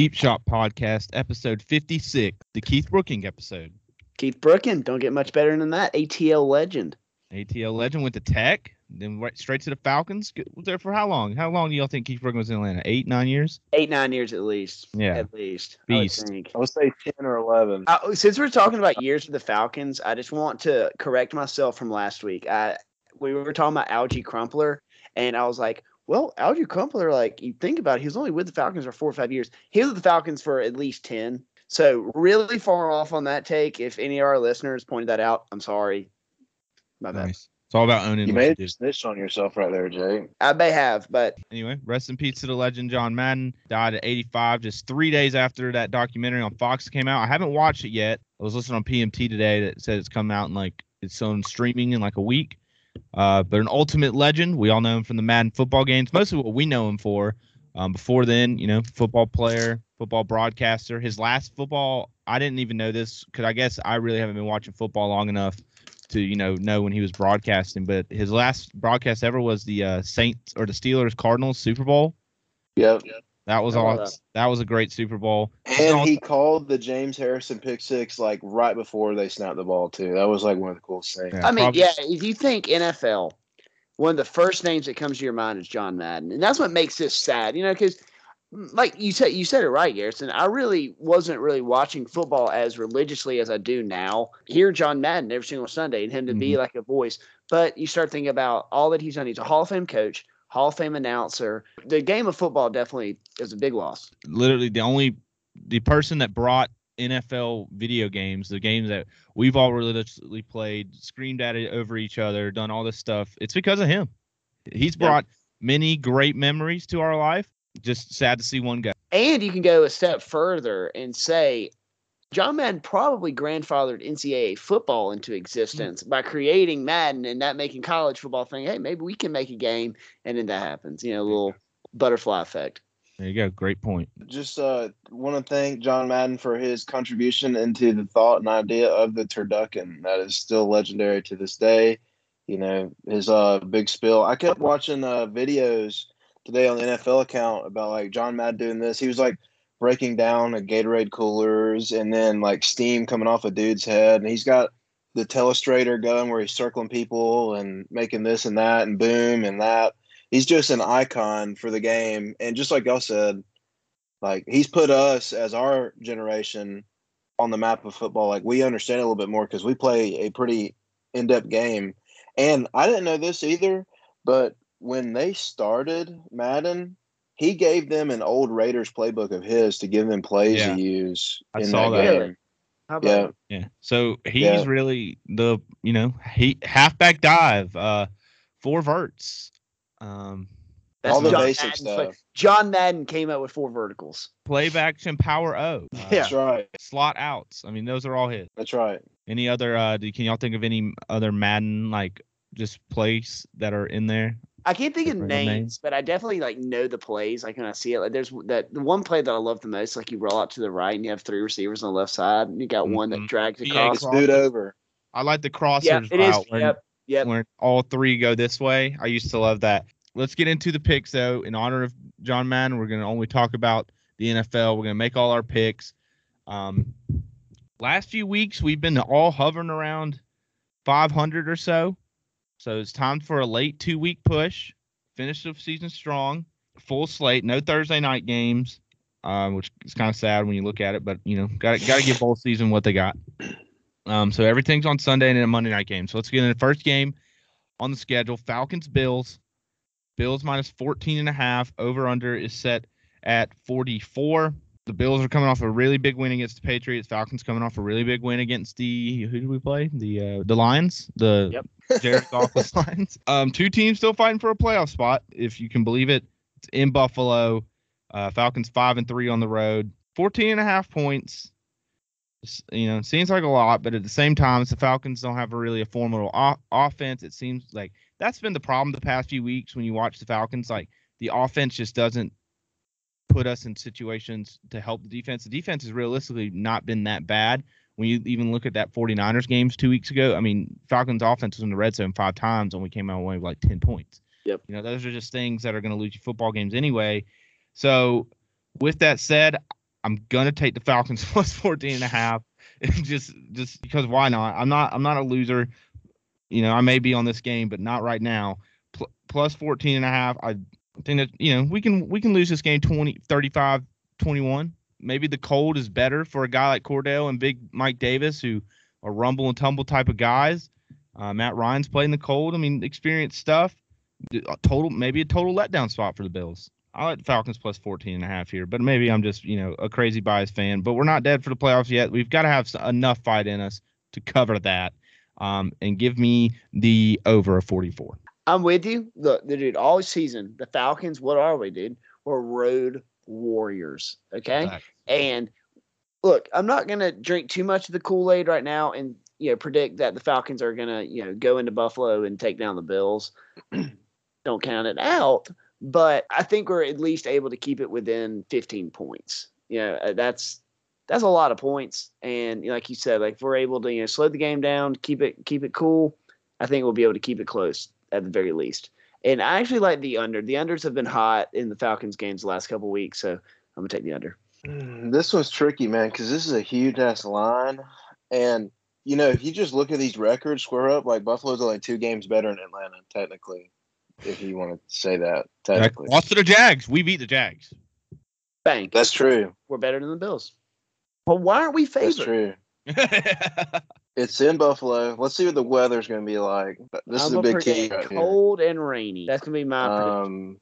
Deep Shot Podcast, episode 56, the Keith Brooking episode. Keith Brooking, don't get much better than that. ATL legend. ATL legend went to Tech, then right straight to the Falcons. Was there for how long? How long do y'all think Keith Brooking was in Atlanta? Eight, nine years? Eight, nine years at least. Yeah. At least. I would think. I would say ten or eleven. Uh, since we're talking about years with the Falcons, I just want to correct myself from last week. I we were talking about Alge Crumpler, and I was like, "Well, Alge Crumpler, like you think about it, he was only with the Falcons for four or five years. He was with the Falcons for at least ten. So really far off on that take. If any of our listeners pointed that out, I'm sorry. My bad. Nice. It's all about owning You what made do. a snitch on yourself right there, Jay. I may have, but Anyway, rest in peace to the legend John Madden. Died at 85, just three days after that documentary on Fox came out. I haven't watched it yet. I was listening on PMT today that said it's coming out in like it's on streaming in like a week. Uh, but an ultimate legend. We all know him from the Madden football games. Mostly what we know him for. Um, before then, you know, football player, football broadcaster. His last football, I didn't even know this because I guess I really haven't been watching football long enough to you know know when he was broadcasting. But his last broadcast ever was the uh, Saints or the Steelers Cardinals Super Bowl. Yep. That was I all. love That. was a great Super Bowl. And he called the James Harrison pick six like right before they snapped the ball too. That was like one of the coolest things. Yeah, I mean, probably- yeah, if you think NFL, one of the first names that comes to your mind is John Madden, and that's what makes this sad, you know, because mm, like you said, you said it right, Garrison. I really wasn't really watching football as religiously as I do now. Hear John Madden every single Sunday, and him to be mm-hmm. like a voice. But you start thinking about all that he's done. He's a Hall of Fame coach, Hall of Fame announcer. The game of football definitely is a big loss. literally the only the person that brought NFL video games, the games that we've all religiously played, screamed at it over each other, done all this stuff. It's because of him. He's Yeah. brought many great memories to our life. Just sad to see one go. And you can go a step further and say John Madden probably grandfathered NCAA football into existence by creating Madden and not making college football think, hey, maybe we can make a game. And then that happens, you know, a little butterfly effect. There you go. Great point. Just uh, want to thank John Madden for his contribution into the thought and idea of the turducken. That is still legendary to this day. You know his uh big spill. I kept watching uh videos today on the NFL account about like John Madden doing this. He was like breaking down a Gatorade coolers and then like steam coming off a dude's head, and he's got the telestrator going where he's circling people and making this and that and boom and that he's just an icon for the game. And just like y'all said, like he's put us as our generation on the map of football. Like we understand a little bit more because we play a pretty in-depth game. And I didn't know this either, but when they started Madden, he gave them an old Raiders playbook of his to give them plays Yeah. to use. I in saw that. game. How about Yeah. Yeah. So he's Yeah. really the you know he halfback dive, uh, four verts, um, That's All the John basic Madden's play- John Madden came up with four verticals. play action power O, uh, Yeah. That's right. slot outs. I mean, those are all his. That's right. Any other? Uh, do, can y'all think of any other Madden like just plays that are in there? I can't think of Different names, names. but I definitely like know the plays. Like when I see it, like there's that the one play that I love the most. Like you roll out to the right and you have three receivers on the left side, and you got one that Mhm. drags Yeah, across. Scoot over. I like the crossers Yep, it is. route when, Yep, yep. when all three go this way. I used to love that. Let's get into the picks though. In honor of John Madden, we're gonna only talk about the NFL. We're gonna make all our picks. Um, last few weeks we've been all hovering around 500 or so. So it's time for a late two week push. Finish the season strong. Full slate, no Thursday night games, um, which is kind of sad when you look at it. But you know, got got to give both season what they got. Um, so everything's on Sunday and then a Monday night game. So let's get in the first game on the schedule. Falcons Bills. Bills minus 14 and a half. Over under is set at 44. The Bills are coming off a really big win against the Patriots. Falcons coming off a really big win against the who did we play? The uh, the Lions. The Yep. Jared Goff's Lions. Um, two teams still fighting for a playoff spot, if you can believe it. It's in Buffalo. Uh, Falcons five and three on the road. 14 and a half points. You know, seems like a lot, but at the same time, the Falcons don't have a really a formidable o- offense. It seems like that's been the problem the past few weeks when you watch the Falcons. Like the offense just doesn't put us in situations to help the defense. The defense has realistically not been that bad. When you even look at that 49ers games two weeks ago, I mean, Falcons offense was in the red zone five times and we came out away with like 10 points. Yep. You know, those are just things that are going to lose you football games anyway. So, with that said, I'm gonna take the Falcons plus 14 and a half. just just because why not? I'm not I'm not a loser. You know, I may be on this game, but not right now. Pl- plus 14 and a half. I think that you know we can we can lose this game 20 35 21. Maybe the cold is better for a guy like Cordell and Big Mike Davis, who are rumble and tumble type of guys. Uh, Matt Ryan's playing the cold. I mean, experienced stuff. Total, maybe a total letdown spot for the Bills. I like the Falcons plus 14 and a half here, but maybe I'm just, you know, a crazy bias fan. But we're not dead for the playoffs yet. We've got to have enough fight in us to cover that. Um, and give me the over of 44. I'm with you. Look, dude, all season, the Falcons, what are we, dude? We're road warriors. Okay. Exactly. And look, I'm not gonna drink too much of the Kool-Aid right now and you know predict that the Falcons are gonna, you know, go into Buffalo and take down the Bills. Don't count it out but I think we're at least able to keep it within 15 points. You know, uh, that's that's a lot of points, and like you said, like if we're able to you know slow the game down, keep it keep it cool, I think we'll be able to keep it close at the very least. And I actually like the under. The unders have been hot in the Falcons games the last couple weeks, so I'm gonna take the under. Mm, this one's tricky, man, because this is a huge ass line, and you know if you just look at these records square up, like Buffalo's only two games better than Atlanta, technically if you want to say that. Technically, lost to the Jags. We beat the Jags. Bang. That's true. We're better than the Bills. Well, why aren't we favored? That's true. it's in Buffalo. Let's see what the weather's going to be like. This I'm is a big key. Right cold here. and rainy. That's going to be my um,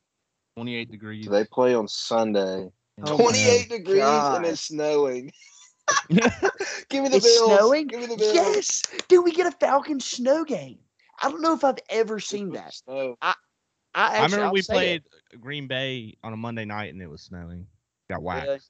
28 degrees. So they play on Sunday. Oh 28 degrees God. and it's snowing. Give me the it's Bills. Snowing? Give me the Bills. Yes. Dude, we get a Falcon snow game. I don't know if I've ever seen that. Snow. I, I, actually, I remember I'll we played it. Green Bay on a Monday night and it was snowing. Got whacked. Really?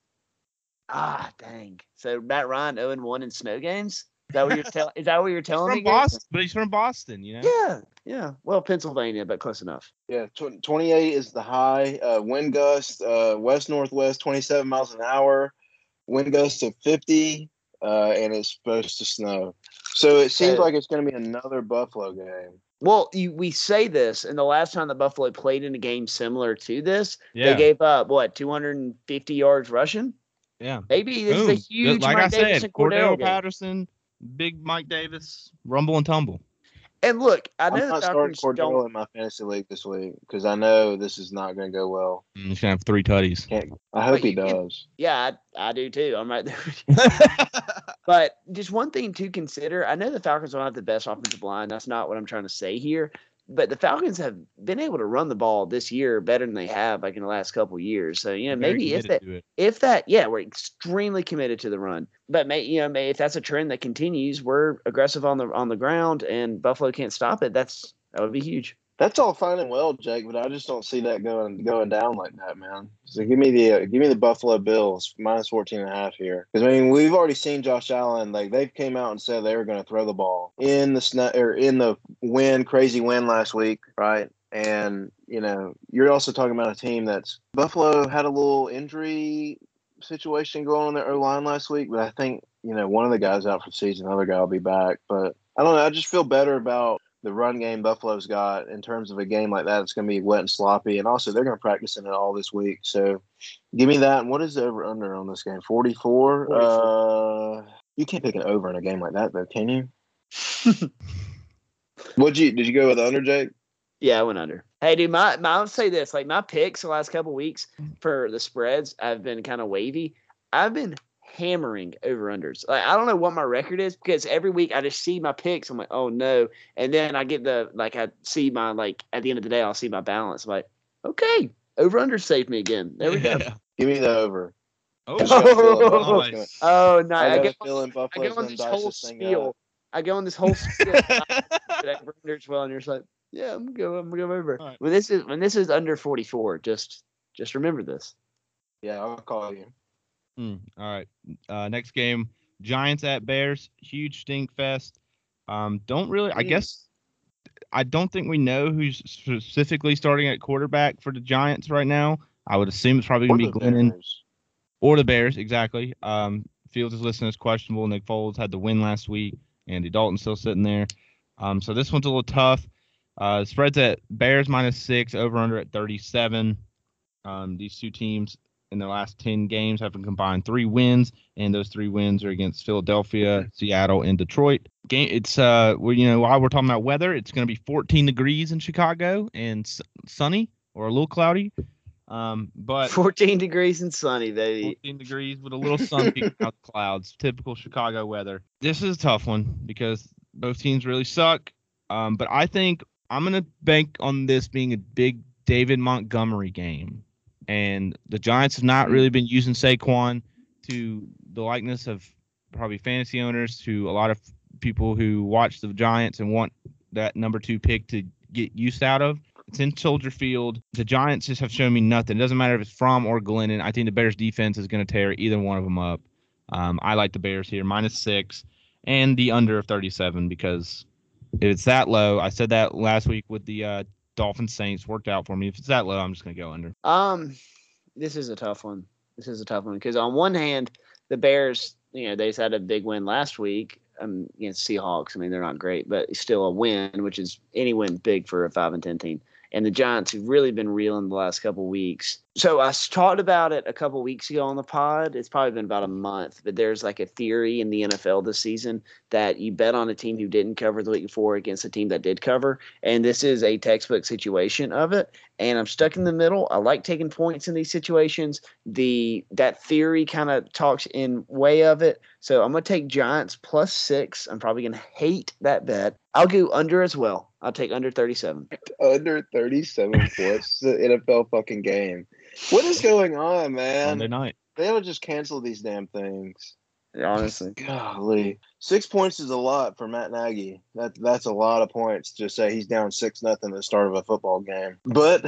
Ah, dang. So Matt Ryan 0 and 1 in snow games? Is that what you're telling? Is that what you're telling he's from me? Boston, but he's from Boston, you know. Yeah, yeah. Well, Pennsylvania, but close enough. Yeah, tw- 28 is the high. Uh, wind gust, uh, west northwest, 27 miles an hour. Wind gust of 50, uh, and it's supposed to snow. So it seems like it's going to be another Buffalo game. Well, you, we say this, and the last time the Buffalo played in a game similar to this, yeah. they gave up what 250 yards rushing. Yeah, maybe this Boom. is a huge. Like Mike I Davis said, Cordell Patterson, big Mike Davis, rumble and tumble. And look, I know I'm not starting Cordell in my fantasy league this week because I know this is not going to go well. Mm, he's gonna have three tutties. Can't, I hope he does. Yeah, I, I do too. I'm right there. but just one thing to consider: I know the Falcons don't have the best offensive line. That's not what I'm trying to say here but the Falcons have been able to run the ball this year better than they have like in the last couple years. So you know maybe if that if that yeah we're extremely committed to the run, but may you know may, if that's a trend that continues, we're aggressive on the on the ground and Buffalo can't stop it. That's that would be huge. That's all fine and well, Jake, but I just don't see that going going down like that, man. So give me the uh, give me the Buffalo Bills minus 14 and a half here. Because I mean, we've already seen Josh Allen. Like they've came out and said they were going to throw the ball in the snow or in the wind, crazy wind last week, right? And you know, you're also talking about a team that's Buffalo had a little injury situation going on their line last week, but I think you know one of the guys out for the season, the other guy will be back. But I don't know. I just feel better about the run game Buffalo's got in terms of a game like that. It's going to be wet and sloppy, and also they're going to practice in it all this week. So, give me that. And what is the over under on this game? Forty four. Uh, you can't pick an over in a game like that, though, can you? What'd you did you go with under, Jake? Yeah, I went under. Hey, dude, my, my I'll say this: like my picks the last couple weeks for the spreads, I've been kind of wavy. I've been hammering over unders. Like I don't know what my record is because every week I just see my picks. I'm like, oh no, and then I get the like I see my like at the end of the day I'll see my balance. I'm like, okay, over under saved me again. There we go. Give me the over. Oh, oh, nice. oh no! I, I, get, I get on this whole spiel. I go on this whole spiel. unders well, and you're like, yeah, I'm gonna. I'm gonna go over. Right. When this is when this is under 44, just just remember this. Yeah, I'll call you. Mm, all right. Uh, next game, Giants at Bears. Huge stink fest. Um, don't really. I guess I don't think we know who's specifically starting at quarterback for the Giants right now. I would assume it's probably going to be Glennon Bears. or the Bears. Exactly. Um, Fields is listed as questionable. Nick Foles had the win last week. Andy Dalton still sitting there. Um, so this one's a little tough. Uh, spreads at Bears minus six, over under at 37. Um, these two teams in their last 10 games, having combined three wins, and those three wins are against Philadelphia, Seattle, and Detroit. Game, it's uh, well, you know, while we're talking about weather, it's going to be 14 degrees in Chicago and s- sunny or a little cloudy. Um, but 14 degrees and sunny, baby. 14 degrees with a little sun peeking out the clouds. Typical Chicago weather. This is a tough one because both teams really suck. Um, but I think I'm gonna bank on this being a big David Montgomery game, and the Giants have not really been using Saquon to the likeness of probably fantasy owners, to a lot of people who watch the Giants and want that number two pick to get used out of. It's in Soldier Field. The Giants just have shown me nothing. It doesn't matter if it's Fromm or Glennon. I think the Bears defense is going to tear either one of them up. Um, I like the Bears here, minus six, and the under of 37 because if it's that low, I said that last week with the uh, Dolphins Saints worked out for me. If it's that low, I'm just going to go under. Um, this is a tough one. This is a tough one because on one hand, the Bears, you know, they had a big win last week um, against Seahawks. I mean, they're not great, but still a win, which is any win big for a five and ten team. And the Giants have really been reeling the last couple weeks. So I talked about it a couple weeks ago on the pod. It's probably been about a month, but there's like a theory in the NFL this season that you bet on a team who didn't cover the week before against a team that did cover, and this is a textbook situation of it. And I'm stuck in the middle. I like taking points in these situations. The that theory kind of talks in way of it. So I'm gonna take Giants plus six. I'm probably gonna hate that bet. I'll go under as well. I'll take under 37. Under 37 points. the NFL fucking game. What is going on, man? Monday night. They ought to just cancel these damn things. Honestly, Golly, six points is a lot for Matt Nagy. That that's a lot of points to say he's down six nothing at the start of a football game. But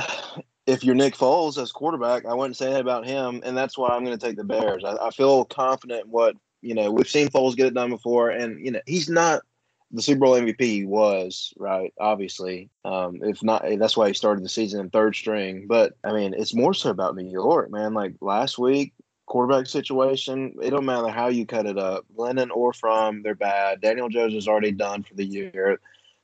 if you're Nick Foles as quarterback, I wouldn't say that about him, and that's why I'm going to take the Bears. I, I feel confident in what you know. We've seen Foles get it done before, and you know he's not the Super Bowl MVP. He was right, obviously. Um, if not, that's why he started the season in third string. But I mean, it's more so about New York, man. Like last week, quarterback situation, it don't matter how you cut it up. Glennon or Fromm, they're bad. Daniel Jones is already done for the year.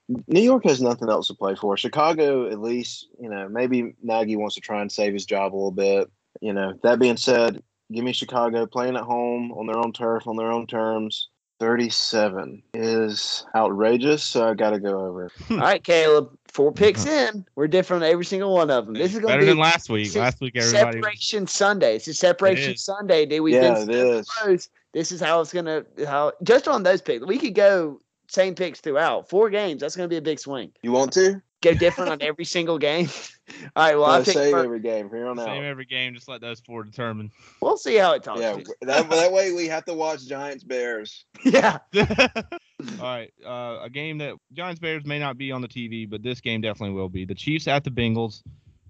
New York has nothing else to play for. Chicago, at least, you know, maybe Nagy wants to try and save his job a little bit. You know, that being said, give me Chicago playing at home on their own turf, on their own terms. 37 is outrageous, so I got to go over. all right, Caleb. Four picks in. We're different on every single one of them. This is going Better to than be last week. se- Last week, everybody. separation Sunday. It's a separation is. Sunday, dude. We've Yeah, been it is. close. This is how it's gonna how just on those picks. We could go same picks throughout. Four games. That's gonna be a big swing. You want to? Go different on every single game. All right. Well, I No, pick save first. every game from here on out. Same every game. Just let those four determine. We'll see how it talks. Yeah, that, that way we have to watch Giants Bears. yeah. All right, uh, a game that Giants Bears may not be on the TV, but this game definitely will be. The Chiefs at the Bengals.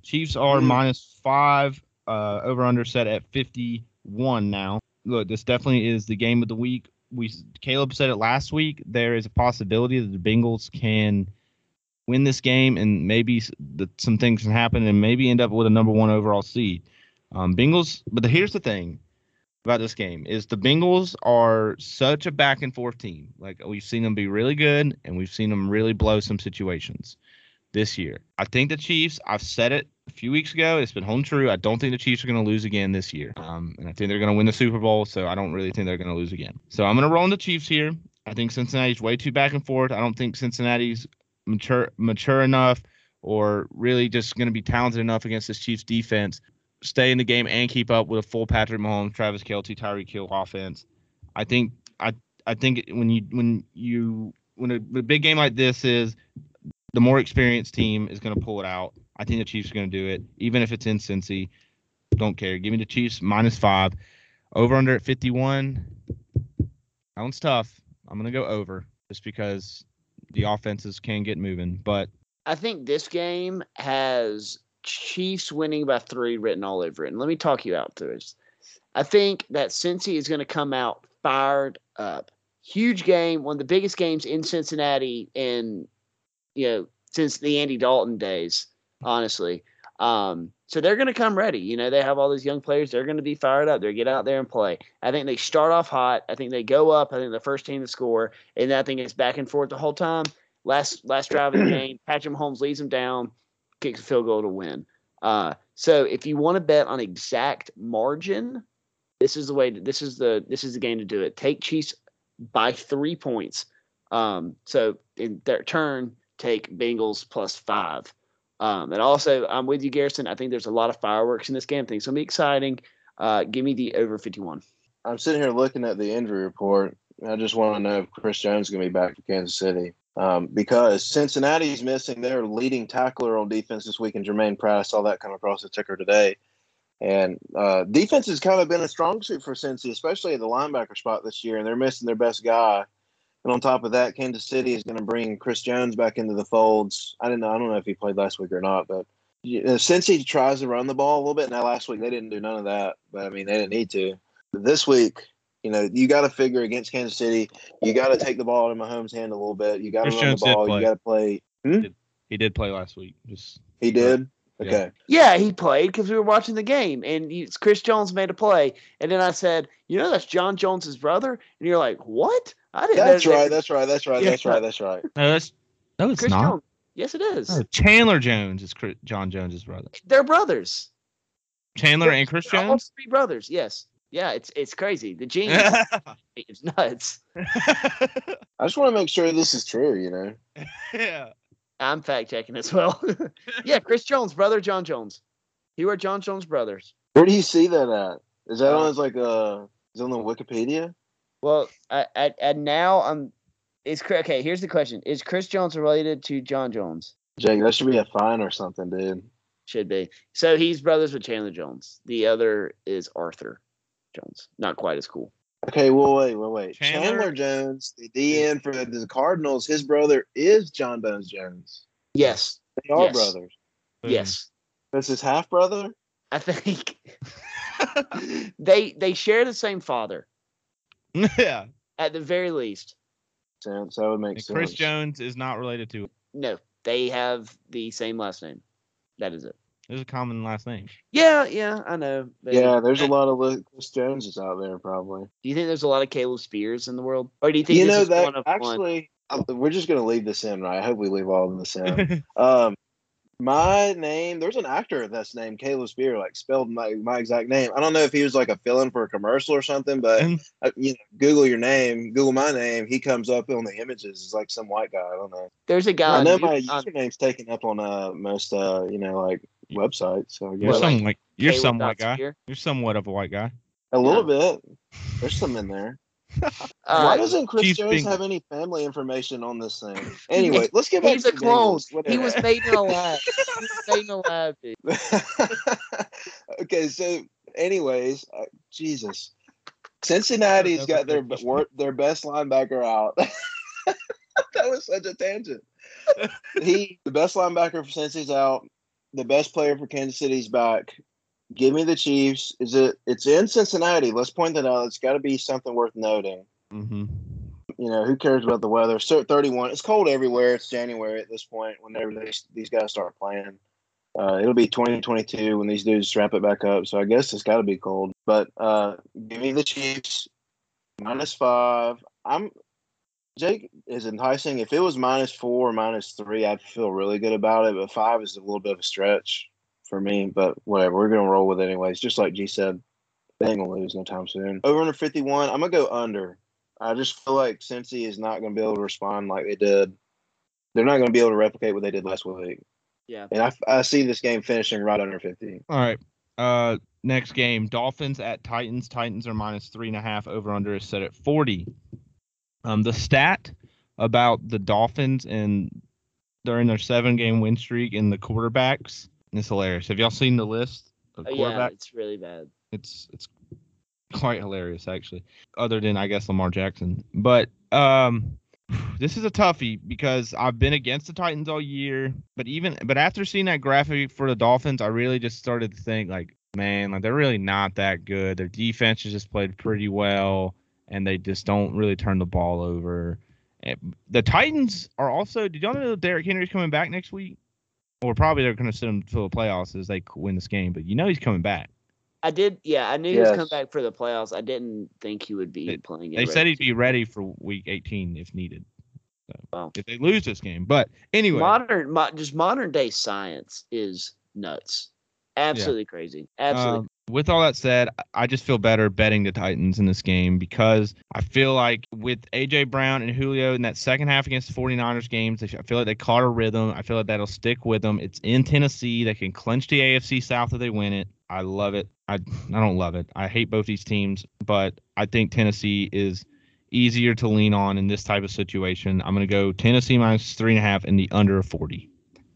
Chiefs are Mm. minus five. Uh, over under set at 51 now. Look, this definitely is the game of the week. We Caleb said it last week. There is a possibility that the Bengals can win this game, and maybe that some things can happen, and maybe end up with a number one overall seed. Um, Bengals, but the, here's the thing about this game is the Bengals are such a back and forth team. Like we've seen them be really good and we've seen them really blow some situations this year. I think the Chiefs, I've said it a few weeks ago, it's been home true. I don't think the Chiefs are going to lose again this year. Um, and I think they're going to win the Super Bowl, so I don't really think they're going to lose again. So I'm going to roll in the Chiefs here. I think Cincinnati's way too back and forth. I don't think Cincinnati's mature mature enough or really just going to be talented enough against this Chiefs defense stay in the game and keep up with a full Patrick Mahomes, Travis Kelce, Tyreek Hill offense. I think I I think when you when you when a, a big game like this is the more experienced team is going to pull it out. I think the Chiefs are going to do it, even if it's in Cincy. Don't care. Give me the Chiefs minus five. Over under at 51. That one's tough. I'm going to go over just because the offenses can get moving. But I think this game has Chiefs winning by three written all over it. And let me talk you out through this. I think that Cincy is going to come out fired up. Huge game, one of the biggest games in Cincinnati in you know since the Andy Dalton days, honestly. Um, so they're going to come ready. You know, they have all these young players. They're going to be fired up. They're get out there and play. I think they start off hot. I think they go up. I think the first team to score, and I think it's back and forth the whole time. Last last drive of the game, Patrick Mahomes leads them down, kicks a field goal to win. Uh, so if you want to bet on exact margin, this is the way. To, this is the this is the game to do it. Take Chiefs by three points. Um, so in their turn, take Bengals plus five. Um, and also, I'm with you, Garrison. I think there's a lot of fireworks in this game. It's gonna be exciting. Uh, give me the over 51. I'm sitting here looking at the injury report. I just want to know if Chris Jones is going to be back for Kansas City um, because Cincinnati's missing their leading tackler on defense this week, and Germaine Pratt. I saw that come across the ticker today. And uh, defense has kind of been a strong suit for Cincy, especially at the linebacker spot this year, and they're missing their best guy. And on top of that, Kansas City is going to bring Chris Jones back into the folds. I didn't know. I don't know if he played last week or not, but since he tries to run the ball a little bit, now last week they didn't do none of that. But I mean, they didn't need to. But this week, you know, you got to figure against Kansas City, you got to take the ball out in Mahomes' hand a little bit. You got to run Jones the ball. You got to play. Hmm? He did play last week. Just He did. Yeah. Okay. Yeah, he played because we were watching the game, and he, Chris Jones made a play, and then I said, "You know, that's Jon Jones's brother," and you're like, "What? I didn't." That's that- right. That's right. That's right. Yeah. That's right. That's right. no, that's no, it's Chris not. Jones. Yes, it is. No, Chandler Jones is Chris, Jon Jones's brother. They're brothers. Chandler and Chris They're All Jones. three brothers. Yes. Yeah, it's it's crazy. The genes, it's nuts. I just want to make sure this is true. You know. yeah. I'm fact checking as well. yeah, Chris Jones, brother Jon Jones. You are Jon Jones brothers. Where do you see that at? Is that Uh, on his like uh? Is it on the Wikipedia? Well, I, I, and now I'm. Is okay? Here's the question: Is Chris Jones related to Jon Jones? Jake, that should be a fine or something, dude. Should be. So he's brothers with Chandler Jones. The other is Arthur Jones. Not quite as cool. Okay, well, wait, wait, wait. Chandler- Chandler Jones, the DN for the Cardinals, his brother is Jon Bones Jones. Yes. They are Yes. brothers. Hmm. Yes. That's his half brother. I think they they share the same father yeah. at the very least. Sense. That would make And sense. Chris Jones is not related to. No, they have the same last name. That is it. There's a common last name. Yeah, yeah, I know. but Yeah, there's a lot of li- Chris Joneses out there, probably. Do you think there's a lot of Caleb Spears in the world, or do you think You this know is that one of one? actually, uh, we're just gonna leave this in, right? I hope we leave all of this in. um, my name, there's an actor that's named Caleb Spear, like spelled my, my exact name. I don't know if he was like a fill-in for a commercial or something, but uh, you know, Google your name, Google my name, he comes up on the images. It's like some white guy. I don't know. There's a guy. I know my on username's taken up on uh most uh you know like websites. So I You're guess some like you're Caleb some white guy. Spear. You're somewhat of a white guy. a little bit. There's some in there. Uh, Why doesn't Chris Jones Bing- have any family information on this thing? Anyway, let's get back He's to a the clone. He was made in a lab. made in a lab, okay, so anyways, uh, Jesus, Cincinnati's got their wor- their best linebacker out. that was such a tangent. He, the best linebacker for Cincy's out. The best player for Kansas City's back. Give me the Chiefs. Is it? It's in Cincinnati. Let's point that out. It's got to be something worth noting. Mm-hmm. You know, who cares about the weather? So 31. It's cold everywhere. It's January at this point. Whenever these these guys start playing, uh, it'll be 2022 when these dudes strap it back up. So I guess it's got to be cold. But uh, give me the Chiefs minus five. I'm Jake is enticing. If it was minus four or minus three, I'd feel really good about it. But five is a little bit of a stretch for me. But whatever, we're gonna roll with it anyways. Just like G said, they ain't gonna lose no time soon. Over under 51. I'm gonna go under. I just feel like Cincy is not gonna be able to respond like they did. They're not gonna be able to replicate what they did last week. Yeah. And I, I see this game finishing right under 50. All right. Uh, next game: Dolphins at Titans. Titans are minus three and a half. Over under is set at forty. Um, the stat about the Dolphins and during their seven game win streak and the quarterbacks is hilarious. Have y'all seen the list of Oh, yeah, it's really bad. it's it's quite hilarious actually other than i guess lamar jackson but um this is a toughie because i've been against the titans all year but even but after seeing that graphic for the dolphins i really just started to think like man like they're really not that good their defense has just played pretty well and they just don't really turn the ball over and the titans are also did y'all know that Derrick henry's coming back next week or probably they're going to send him to the playoffs as they win this game but you know he's coming back I did. Yeah, I knew he was coming back for the playoffs. I didn't think he would be They- playing. in They said he'd be ready for week 18 if needed. So, Wow. If they lose this game, but anyway, modern mo- just modern day science is nuts Absolutely crazy. Absolutely. Um, with all that said, I just feel better betting the Titans in this game because I feel like with AJ Brown and Julio in that second half against the 49ers games, I feel like they caught a rhythm. I feel like that'll stick with them. It's in Tennessee. They can clinch the AFC South if they win it. I love it. I I don't love it. I hate both these teams, but I think Tennessee is easier to lean on in this type of situation. I'm going to go Tennessee minus three and a half in the under 40.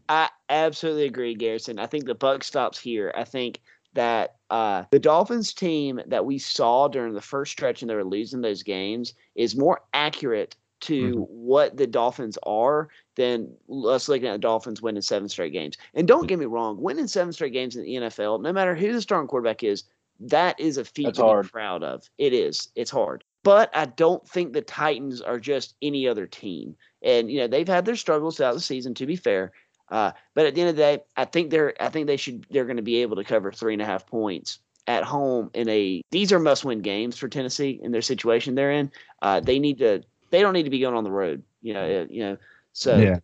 I absolutely agree, Garrison. I think the buck stops here. I think that uh, the Dolphins team that we saw during the first stretch and they were losing those games is more accurate to mm-hmm. what the Dolphins are than us looking at the Dolphins winning seven straight games. And don't get me wrong, winning seven straight games in the NFL, no matter who the starting quarterback is, that is a feat That's to hard. be proud of. It is. It's hard. But I don't think the Titans are just any other team. And you know, they've had their struggles throughout the season, to be fair. Uh, but at the end of the day, I think they're I think they should they're going to be able to cover three and a half points at home in a these are must win games for Tennessee in their situation they're in. Uh, they need to they don't need to be going on the road. You know, uh, you know. So yeah,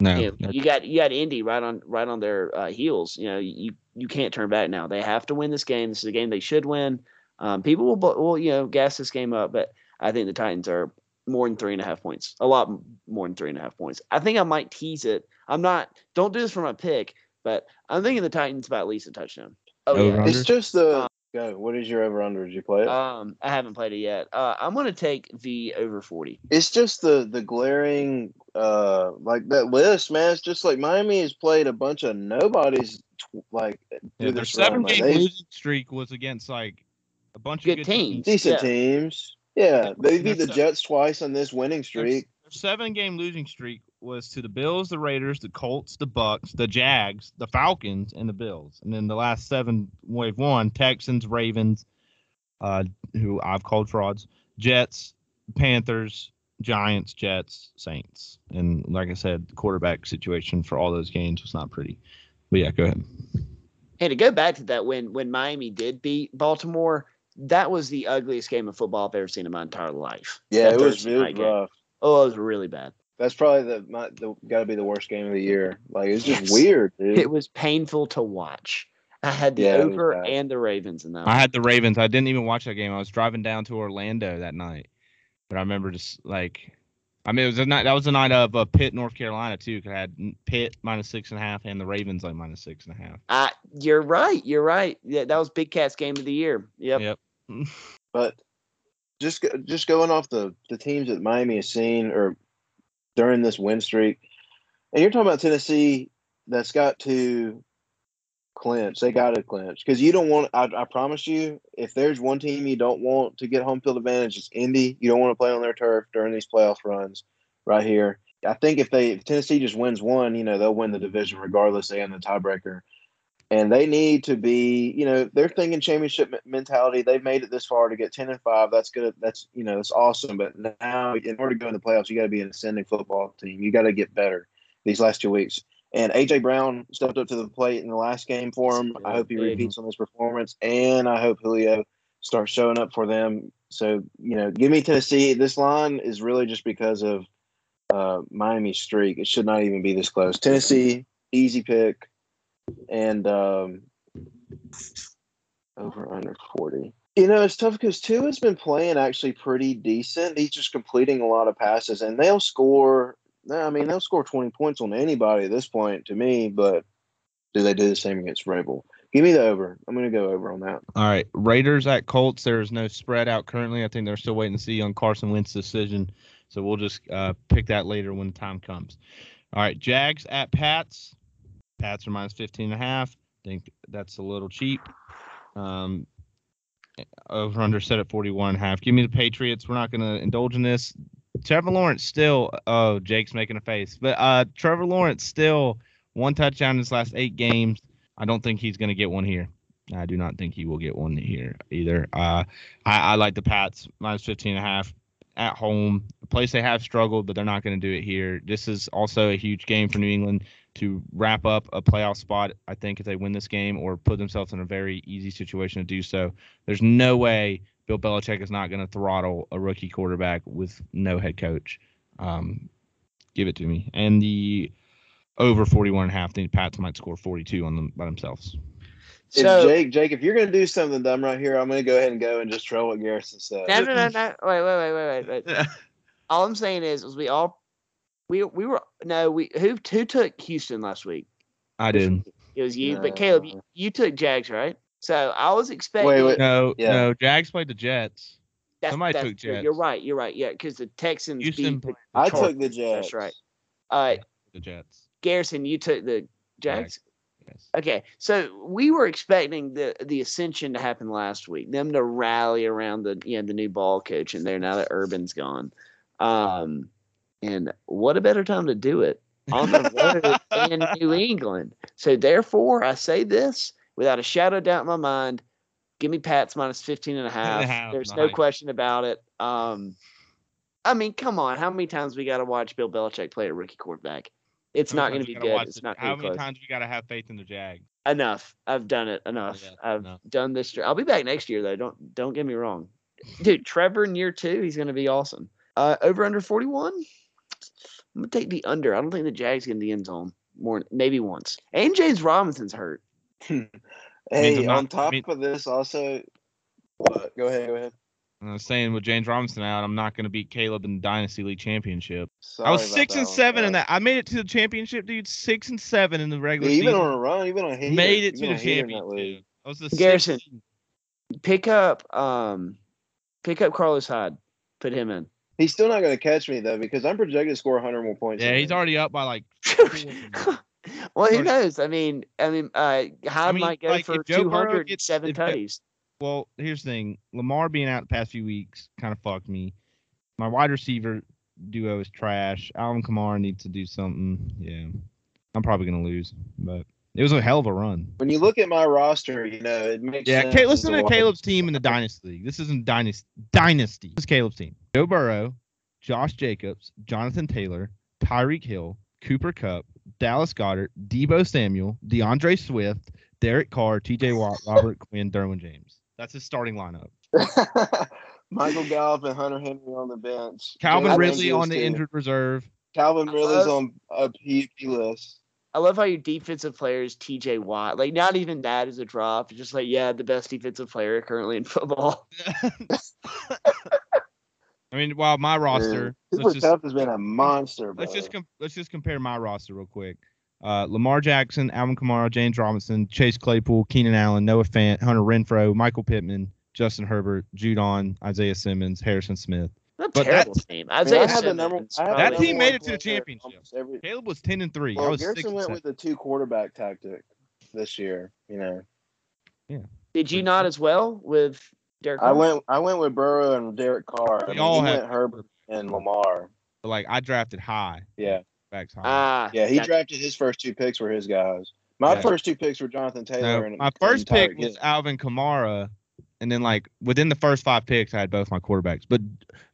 no, you, know, you got you got Indy right on right on their uh, heels. You know, you you can't turn back now. They have to win this game. This is a game they should win. Um, people will will you know gas this game up, but I think the Titans are more than three and a half points. A lot more than three and a half points. I think I might tease it. I'm not. Don't do this for my pick, but I'm thinking the Titans by at least a touchdown. Oh yeah, it's just the. Um, Go. What is your over under? Did you play it? Um, I haven't played it yet. Uh, I'm gonna take the over forty. It's just the the glaring uh like that list, man. It's just like Miami has played a bunch of nobodies. Like yeah, their seven game like, losing streak was against like a bunch good of good teams, decent yeah. teams. Yeah, they beat the Jets twice on this winning streak. Their seven game losing streak was to the Bills, the Raiders, the Colts, the Bucs, the Jags, the Falcons, and the Bills. And then the last seven wave one Texans, Ravens, uh, who I've called frauds, Jets, Panthers, Giants, Jets, Saints. And like I said, the quarterback situation for all those games was not pretty. But yeah, go ahead. Hey, to go back to that, when when Miami did beat Baltimore, that was the ugliest game of football I've ever seen in my entire life. Yeah, that it was really rough. Oh, it was really bad. That's probably the, my, the got to be the worst game of the year. Like it's just yes. weird. Dude. It was painful to watch. I had the yeah, over and the Ravens in that. I had the Ravens. I didn't even watch that game. I was driving down to Orlando that night, but I remember just like, I mean, it was a night. That was the night of uh, Pitt, North Carolina too. Cause I had Pitt minus six and a half and the Ravens like minus six and a half. Uh, you're right. You're right. Yeah, that was Big Cat's game of the year. Yep. Yep. but just just going off the the teams that Miami has seen or during this win streak. And you're talking about Tennessee that's got to clinch. They got to clinch because you don't want. I, I, promise you, if there's one team you don't want to get home field advantage, it's Indy. You don't want to play on their turf during these playoff runs, right here. I think if they if Tennessee just wins one, you know they'll win the division regardless. In the tiebreaker and they need to be you know they're thinking championship mentality they've made it this far to get 10 and 5 that's good that's you know it's awesome but now in order to go in the playoffs you got to be an ascending football team you got to get better these last two weeks. And aj brown stepped up to the plate in the last game for him. I hope he repeats on this performance and i hope julio starts showing up for them. So you know give me tennessee. This line is really just because of uh, miami streak. It should not even be this close. Tennessee easy pick and um, over under 40. You know, it's tough because Tua has been playing actually pretty decent. He's just completing a lot of passes, and they'll score. I mean, they'll score 20 points on anybody at this point to me, but do they do the same against Vrabel? Give me the over. I'm going to go over on that. All right. Raiders at Colts. There's no spread out currently. I think they're still waiting to see on Carson Wentz's decision. So we'll just uh, pick that later when the time comes. All right. Jags at Pats. Pats are minus 15 and a half. Think that's a little cheap. Um, over under set at 41 and a half. Give me the Patriots. We're not going to indulge in this. Trevor Lawrence still. Oh, Jake's making a face. But uh, Trevor Lawrence still one touchdown in his last eight games. I don't think he's going to get one here. I do not think he will get one here either. Uh, I, I like the Pats minus 15 and a half at home, a place they have struggled, but they're not going to do it here. This is also a huge game for New England to wrap up a playoff spot, I think, if they win this game or put themselves in a very easy situation to do so. There's no way Bill Belichick is not going to throttle a rookie quarterback with no head coach. Um, give it to me. And the over 41 and a half, the Pats might score 42 on them by themselves. If So Jake, Jake, if you're gonna do something dumb right here, I'm gonna go ahead and go and just troll what Garrison said. no, no, no, no. Wait, wait, wait, wait, wait, wait. All I'm saying is, is we all we we were no we who who took Houston last week? I did. It was you, but Caleb, you, you took Jags, right? So I was expecting. wait. wait. No, Yeah. no. Jags played the Jets. that's- somebody that's took true. You're right. You're right. Yeah, because the Texans Houston beat the I took the Jets. That's right. Uh, the Jets. Garrison, you took the Jags. Okay, so we were expecting the the ascension to happen last week, them to rally around the you know the new ball coach in there now that Urban's gone. Um, and what a better time to do it on the road in New England. So therefore, I say this without a shadow of doubt in my mind. Give me Pats minus 15 and a half. half, There's no question about it. Um, I mean, come on. How many times we got to watch Bill Belichick play a rookie quarterback? It's not going to be we good. It's the- not How going to be many close. times we gotta have faith in the Jag? Enough. I've done it enough. yeah, I've enough. done this. I'll be back next year though. Don't don't get me wrong, dude. Trevor in year two, he's gonna be awesome. Uh, over under forty one. I'm gonna take the under. I don't think the Jags get in the end zone more, maybe once. And James Robinson's hurt. Hey, on top I mean- of this, also, what? Go ahead. Go ahead. I was saying with James Robinson out, I'm not gonna beat Caleb in the Dynasty League Championship. Sorry I was six that and one, seven in that. I made it to the championship, dude. Six and seven in the regular you've been season. on a run. You've on a heater. made it You've to the on a heater in that league. championship. I was the sixth Garrison. seed. Pick up, um, pick up Carlos Hyde. Put him in. He's still not going to catch me though because I'm projected to score 100 more points. Yeah, he's already up by like. well, who knows? I mean, I mean, uh, Hyde mean, might go like, for if Joe two Burrow hundred gets- seven if Joe- tutties. Well, here's the thing: Lamar being out the past few weeks kind of fucked me. My wide receiver duo is trash. Alvin Kamara needs to do something. Yeah, I'm probably gonna lose, but it was a hell of a run. When you look at my roster, you know it makes Yeah, sense Ca- listen to Caleb's team in the Dynasty League. This isn't Dynasty. Dynasty. This is Caleb's team. Joe Burrow, Josh Jacobs, Jonathan Taylor, Tyreek Hill, Cooper Kupp, Dallas Goedert, Deebo Samuel, D'Andre Swift, Derek Carr, T.J. Watt, Robert Quinn, Derwin James. That's his starting lineup. Michael Gallup and Hunter Henry on the bench. Calvin Jalen Ridley on the too. injured reserve. Calvin I Ridley's love- on a PUP list. I love how your defensive player is TJ Watt. Like, not even that is a drop. It's just like, yeah, the best defensive player currently in football. I mean, while my roster, Cooper let's just Kupp has been a monster. Bro. let's just com- let's just compare my roster real quick. Uh, Lamar Jackson, Alvin Kamara, James Robinson, Chase Claypool, Keenan Allen, Noah Fant, Hunter Renfrow, Michael Pittman, Justin Herbert, Judon, Isaiah Simmons, Harrison Smith. Not a But terrible that's- team. I mean, Isaiah I had the number. Simmons I That team made it to the championship. Every, Caleb was ten and three. I was six Garrison went seven. with the two quarterback tactic this year. You know, Yeah. Did you not as well with Derek? I went. I went with Burrow and Derek Carr. We I mean, all he had- went Herbert and Lamar. But, like I drafted high. Yeah, Backs high. Ah, yeah. He gotcha. drafted his first two picks were his guys. My Yeah. first two picks were Jonathan Taylor No, and my first and pick was Alvin Kamara, and then like within the first five picks, I had both my quarterbacks. But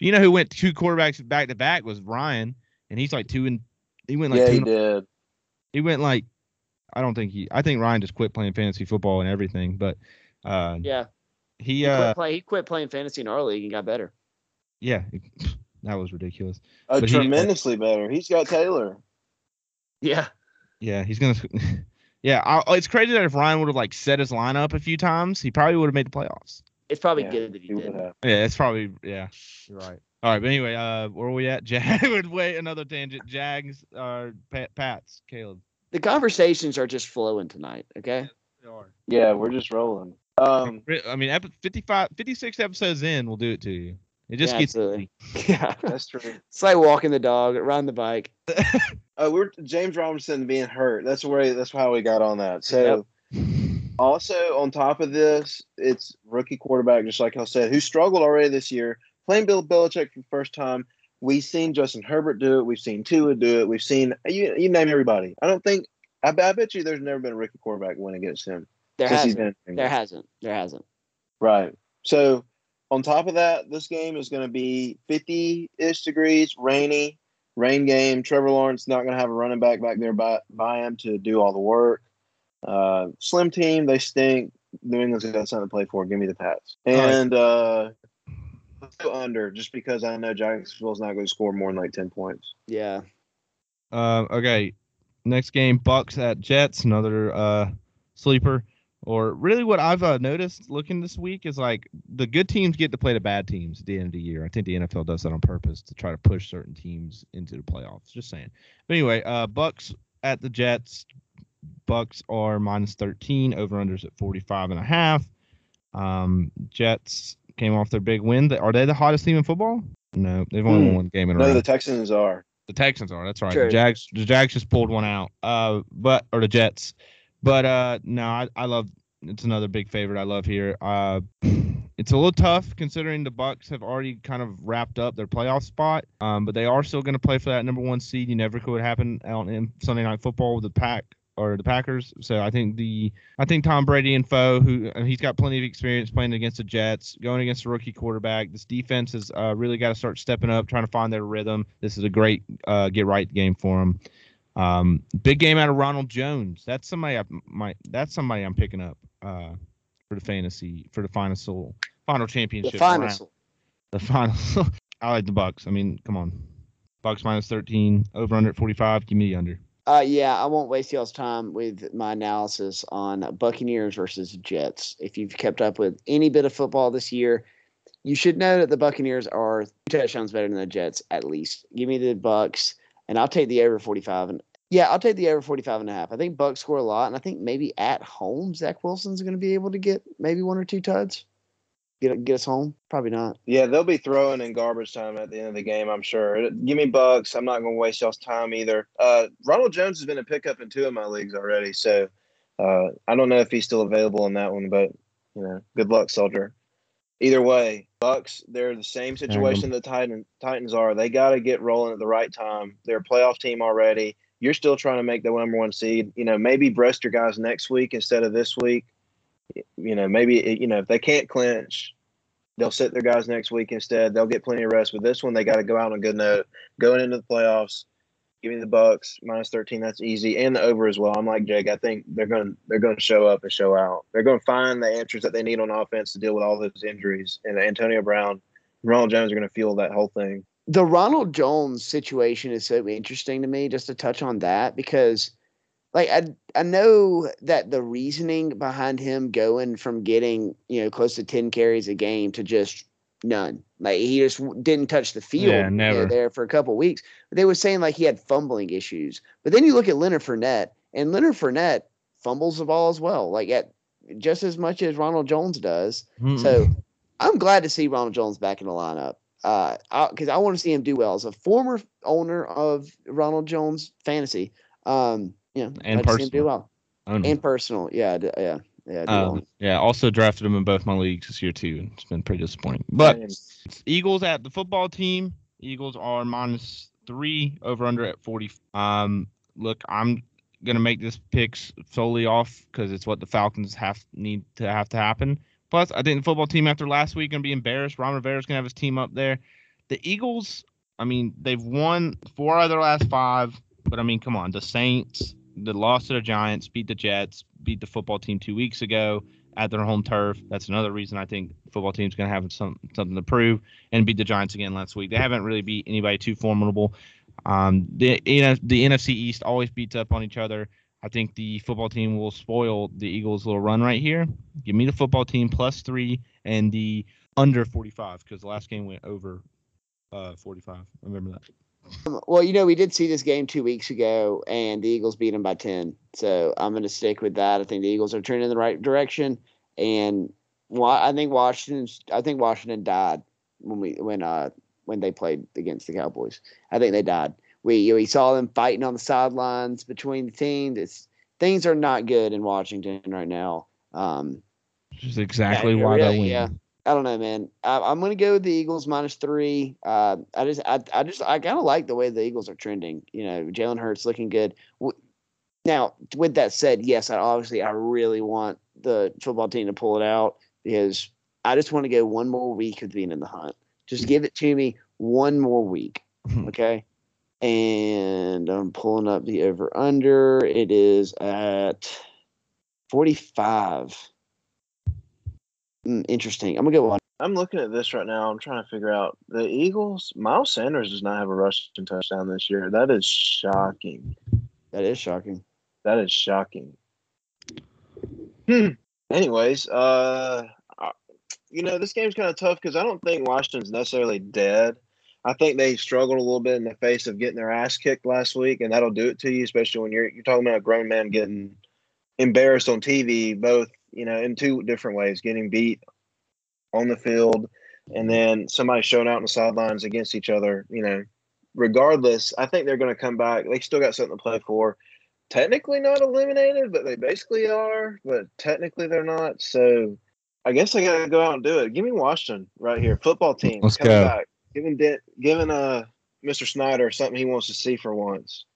you know who went two quarterbacks back to back was Ryan, and he's like two and he went like yeah, two he and- did. he went like I don't think he I think Ryan just quit playing fantasy football and everything, but uh Yeah, he he, uh quit play, he quit playing fantasy in our league and got better. yeah that was ridiculous. Uh, But he- tremendously better. He's got Taylor. Yeah, Yeah, he's gonna yeah, I, it's crazy that if Ryan would have like set his lineup a few times, he probably would have made the playoffs. it's probably Yeah, good that he, He did. Yeah, it's probably yeah. You're right. All right, but anyway, uh, where are we at? Jag would wait another tangent. Jags, uh, Pat, Pats, Caleb. The conversations are just flowing tonight. Okay. They are. Yeah, we're just rolling. Um, I mean, epi- 55, 56 episodes in, we'll do it to you. It just Yeah, gets absolutely. Yeah, that's true. it's like walking the dog, riding the bike. Uh, we're James Robinson being hurt. That's where that's how we got on that. So also on top of this, it's rookie quarterback, just like I said, who struggled already this year, playing Bill Belichick for the first time. We've seen Justin Herbert do it. We've seen Tua do it. We've seen you, you name everybody. I don't think I, I bet you there's never been a rookie quarterback win against him There hasn't. There hasn't. There hasn't. Right. So on top of that, this game is going to be 50-ish degrees, rainy, rain game. Trevor Lawrence not going to have a running back back there by, by him to do all the work. Uh, slim team, they stink. New England's got something to play for. Give me the Pats. right. And uh, under just because I know Jacksonville's not going to score more than like 10 points. Yeah. Uh, okay, next game, Bucs at Jets, another uh sleeper. Or really what I've uh, noticed looking this week is like the good teams get to play the bad teams at the end of the year. I think the NFL does that on purpose to try to push certain teams into the playoffs. Just saying. But anyway, uh, Bucs at the Jets. Bucs are minus 13. Over unders at 45 and a half. Um, Jets came off their big win. Are they the hottest team in football? No, they've only Hmm. won one game in a row. No, the Texans are. The Texans are. That's right. The Jags. The Jags just pulled one out. Uh, but or the Jets. But uh, no, I, I love. It's another big favorite I love here. Uh, it's a little tough considering the Bucs have already kind of wrapped up their playoff spot. Um, but they are still going to play for that number one seed. You never could happen out in Sunday Night Football with the Pack or the Packers. So I think the I think Tom Brady and Foe, who uh, he's got plenty of experience playing against the Jets, going against a rookie quarterback. This defense has uh, really got to start stepping up, trying to find their rhythm. This is a great uh, get right game for them. Um, big game out of Ronald Jones. That's somebody I might. That's somebody I'm picking up uh, for the fantasy for the final soul, final The championship. final. round. The final. I like the Bucs. I mean, come on. Bucs minus 13, over under at 45. Give me the under. Uh, yeah, I won't waste y'all's time with my analysis on Buccaneers versus Jets. If you've kept up with any bit of football this year, you should know that the Buccaneers are two touchdowns better than the Jets at least. Give me the Bucs, and I'll take the over 45. And yeah, I'll take the over 45 and a half. I think Bucs score a lot, and I think maybe at home Zach Wilson's going to be able to get maybe one or two tuds. Get get us home? Probably not. Yeah, they'll be throwing in garbage time at the end of the game, I'm sure. Give me Bucs. I'm not going to waste y'all's time either. Uh, Ronald Jones has been a pickup in two of my leagues already, so uh, I don't know if he's still available in that one, but you know, good luck, soldier. Either way, Bucs, they're the same situation the Titan, Titans are. They got to get rolling at the right time. They're a playoff team already. You're still trying to make the number one seed. You know, maybe breast your guys next week instead of this week. You know, maybe you know if they can't clinch, they'll sit their guys next week instead. They'll get plenty of rest. But this one, they got to go out on a good note. Going into the playoffs, give me the Bucs minus thirteen. That's easy, and the over as well. I'm like Jake. I think they're going they're going to show up and show out. They're going to find the answers that they need on offense to deal with all those injuries. And Antonio Brown, Ronald Jones are going to fuel that whole thing. The Ronald Jones situation is so interesting to me just to touch on that because like I I know that the reasoning behind him going from getting, you know, close to 10 carries a game to just none. Like he just w- didn't touch the field Yeah, you know, never. there for a couple weeks. But they were saying like he had fumbling issues. But then you look at Leonard Fournette and Leonard Fournette fumbles the ball as well, like at just as much as Ronald Jones does. So I'm glad to see Ronald Jones back in the lineup. Uh, because I, want to see him do well as a former owner of Ronald Jones fantasy. Um, you know, And glad to see him do personal. well and personal. Yeah, d- yeah, yeah. do well. Um, yeah, also drafted him in both my leagues this year too. and It's been pretty disappointing. But And Eagles at the football team. Eagles are minus three over under at forty. Um, look, I'm gonna make this picks solely off because it's what the Falcons have need to have to happen. Plus, I think the football team after last week gonna be embarrassed. Ron Rivera's gonna have his team up there. The Eagles, I mean, they've won four out of their last five, but I mean, come on, the Saints, the loss to the Giants, beat the Jets, beat the football team two weeks ago at their home turf. That's another reason I think football team's going to have some something to prove and beat the Giants again last week. They haven't really beat anybody too formidable. Um, the you know, the NFC East always beats up on each other. I think the football team will spoil the Eagles' little run right here. Give me the football team plus three and the under 45 because the last game went over uh, 45. Remember that. Well, you know, we did see this game two weeks ago, and the Eagles beat them by ten. So I'm going to stick with that. I think the Eagles are turning in the right direction, and I think Washington. I think Washington died when we when uh when they played against the Cowboys. I think they died. We we saw them fighting on the sidelines between the teams. It's things are not good in Washington right now. Um, Which is exactly yeah, why really, they win. yeah. I don't know, man. I, I'm gonna go with the Eagles minus three. Uh, I just, I, I just, I kind of like the way the Eagles are trending. You know, Jalen Hurts looking good. Now, with that said, yes, I obviously I really want the football team to pull it out because I just want to go one more week of being in the hunt. Just give it to me one more week, okay? And I'm pulling up the over under. It is at 45. Mm, interesting. I'm gonna go on. I'm looking at this right now. I'm trying to figure out the Eagles. Miles Sanders does not have a rushing touchdown this year. That is shocking. That is shocking. That is shocking. Hmm. anyways, uh, you know, this game's kind of tough because I don't think Washington's necessarily dead. I think they struggled a little bit in the face of getting their ass kicked last week, and that'll do it to you, especially when you're you're talking about a grown man getting embarrassed on TV, both you know in two different ways, getting beat on the field, and then somebody showing out on the sidelines against each other. You know, regardless, I think they're going to come back. They still got something to play for. Technically not eliminated, but they basically are. But technically they're not. So I guess I got to go out and do it. Give me Washington right here, football team. Let's go. back. Giving De- giving uh Mr. Snyder something he wants to see for once.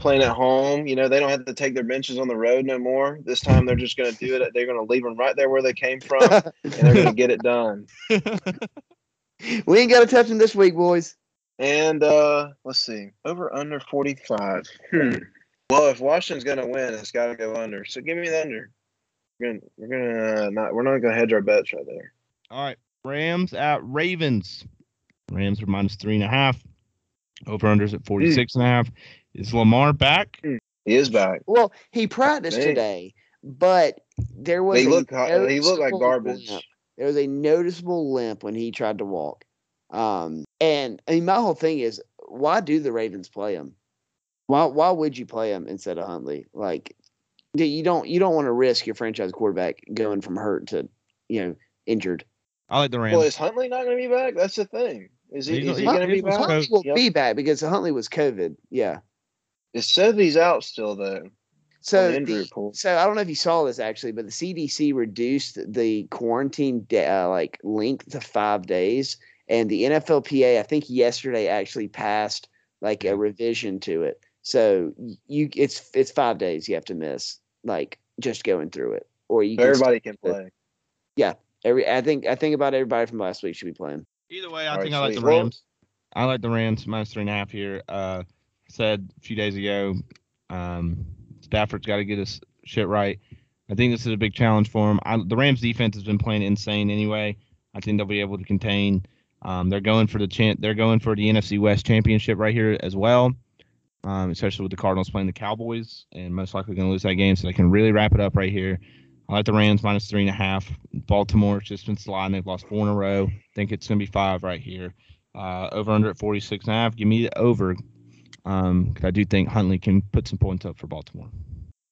Playing at home, you know they don't have to take their benches on the road no more. This time they're just going to do it. They're going to leave them right there where they came from, and they're going to get it done. we ain't got to touch him this week, boys. And uh let's see, over under forty five. Hmm. Well, if Washington's going to win, it's got to go under. So give me the under. We're gonna we're gonna not we're not going to hedge our bets right there. All right. Rams at Ravens. Rams are minus three and a half. Over unders at 46 and a half. Is Lamar back? He is back. Well, he practiced Man. today, but there was They a look he looked like noticeable garbage. limp. There was a noticeable limp when he tried to walk. Um, and I mean, my whole thing is, why do the Ravens play him? Why why would you play him instead of Huntley? Like, you don't you don't want to risk your franchise quarterback going from hurt to you know injured. I like the Rams. Well, is Huntley not going to be back? That's the thing. Is he, He's- is he going to be back? Huntley will Yep. be back because Huntley was COVID. Yeah. It says he's out still though. So the injury the- report. So I don't know if you saw this actually, but the CDC reduced the quarantine da- uh, like length to five days, and the NFLPA I think yesterday actually passed like a revision to it. So you it's it's five days you have to miss like just going through it, or you can Everybody can play. Every I think I think about everybody from last week should be playing. Either way, I All think right, I like sweet. the Rams. I like the Rams minus three and a half here. Uh, said a few days ago, um, Stafford's got to get his shit right. I think this is a big challenge for him. I, the Rams defense has been playing insane anyway. I think they'll be able to contain. Um, they're going for the chan- They're going for the NFC West championship right here as well. Um, especially with the Cardinals playing the Cowboys and most likely going to lose that game, so they can really wrap it up right here. I like the Rams minus three and a half. Baltimore's just been sliding. They've lost four in a row. I think it's going to be five right here. Uh, over under at 46 and a half. Give me the over. Um, 'cause I do think Huntley can put some points up for Baltimore.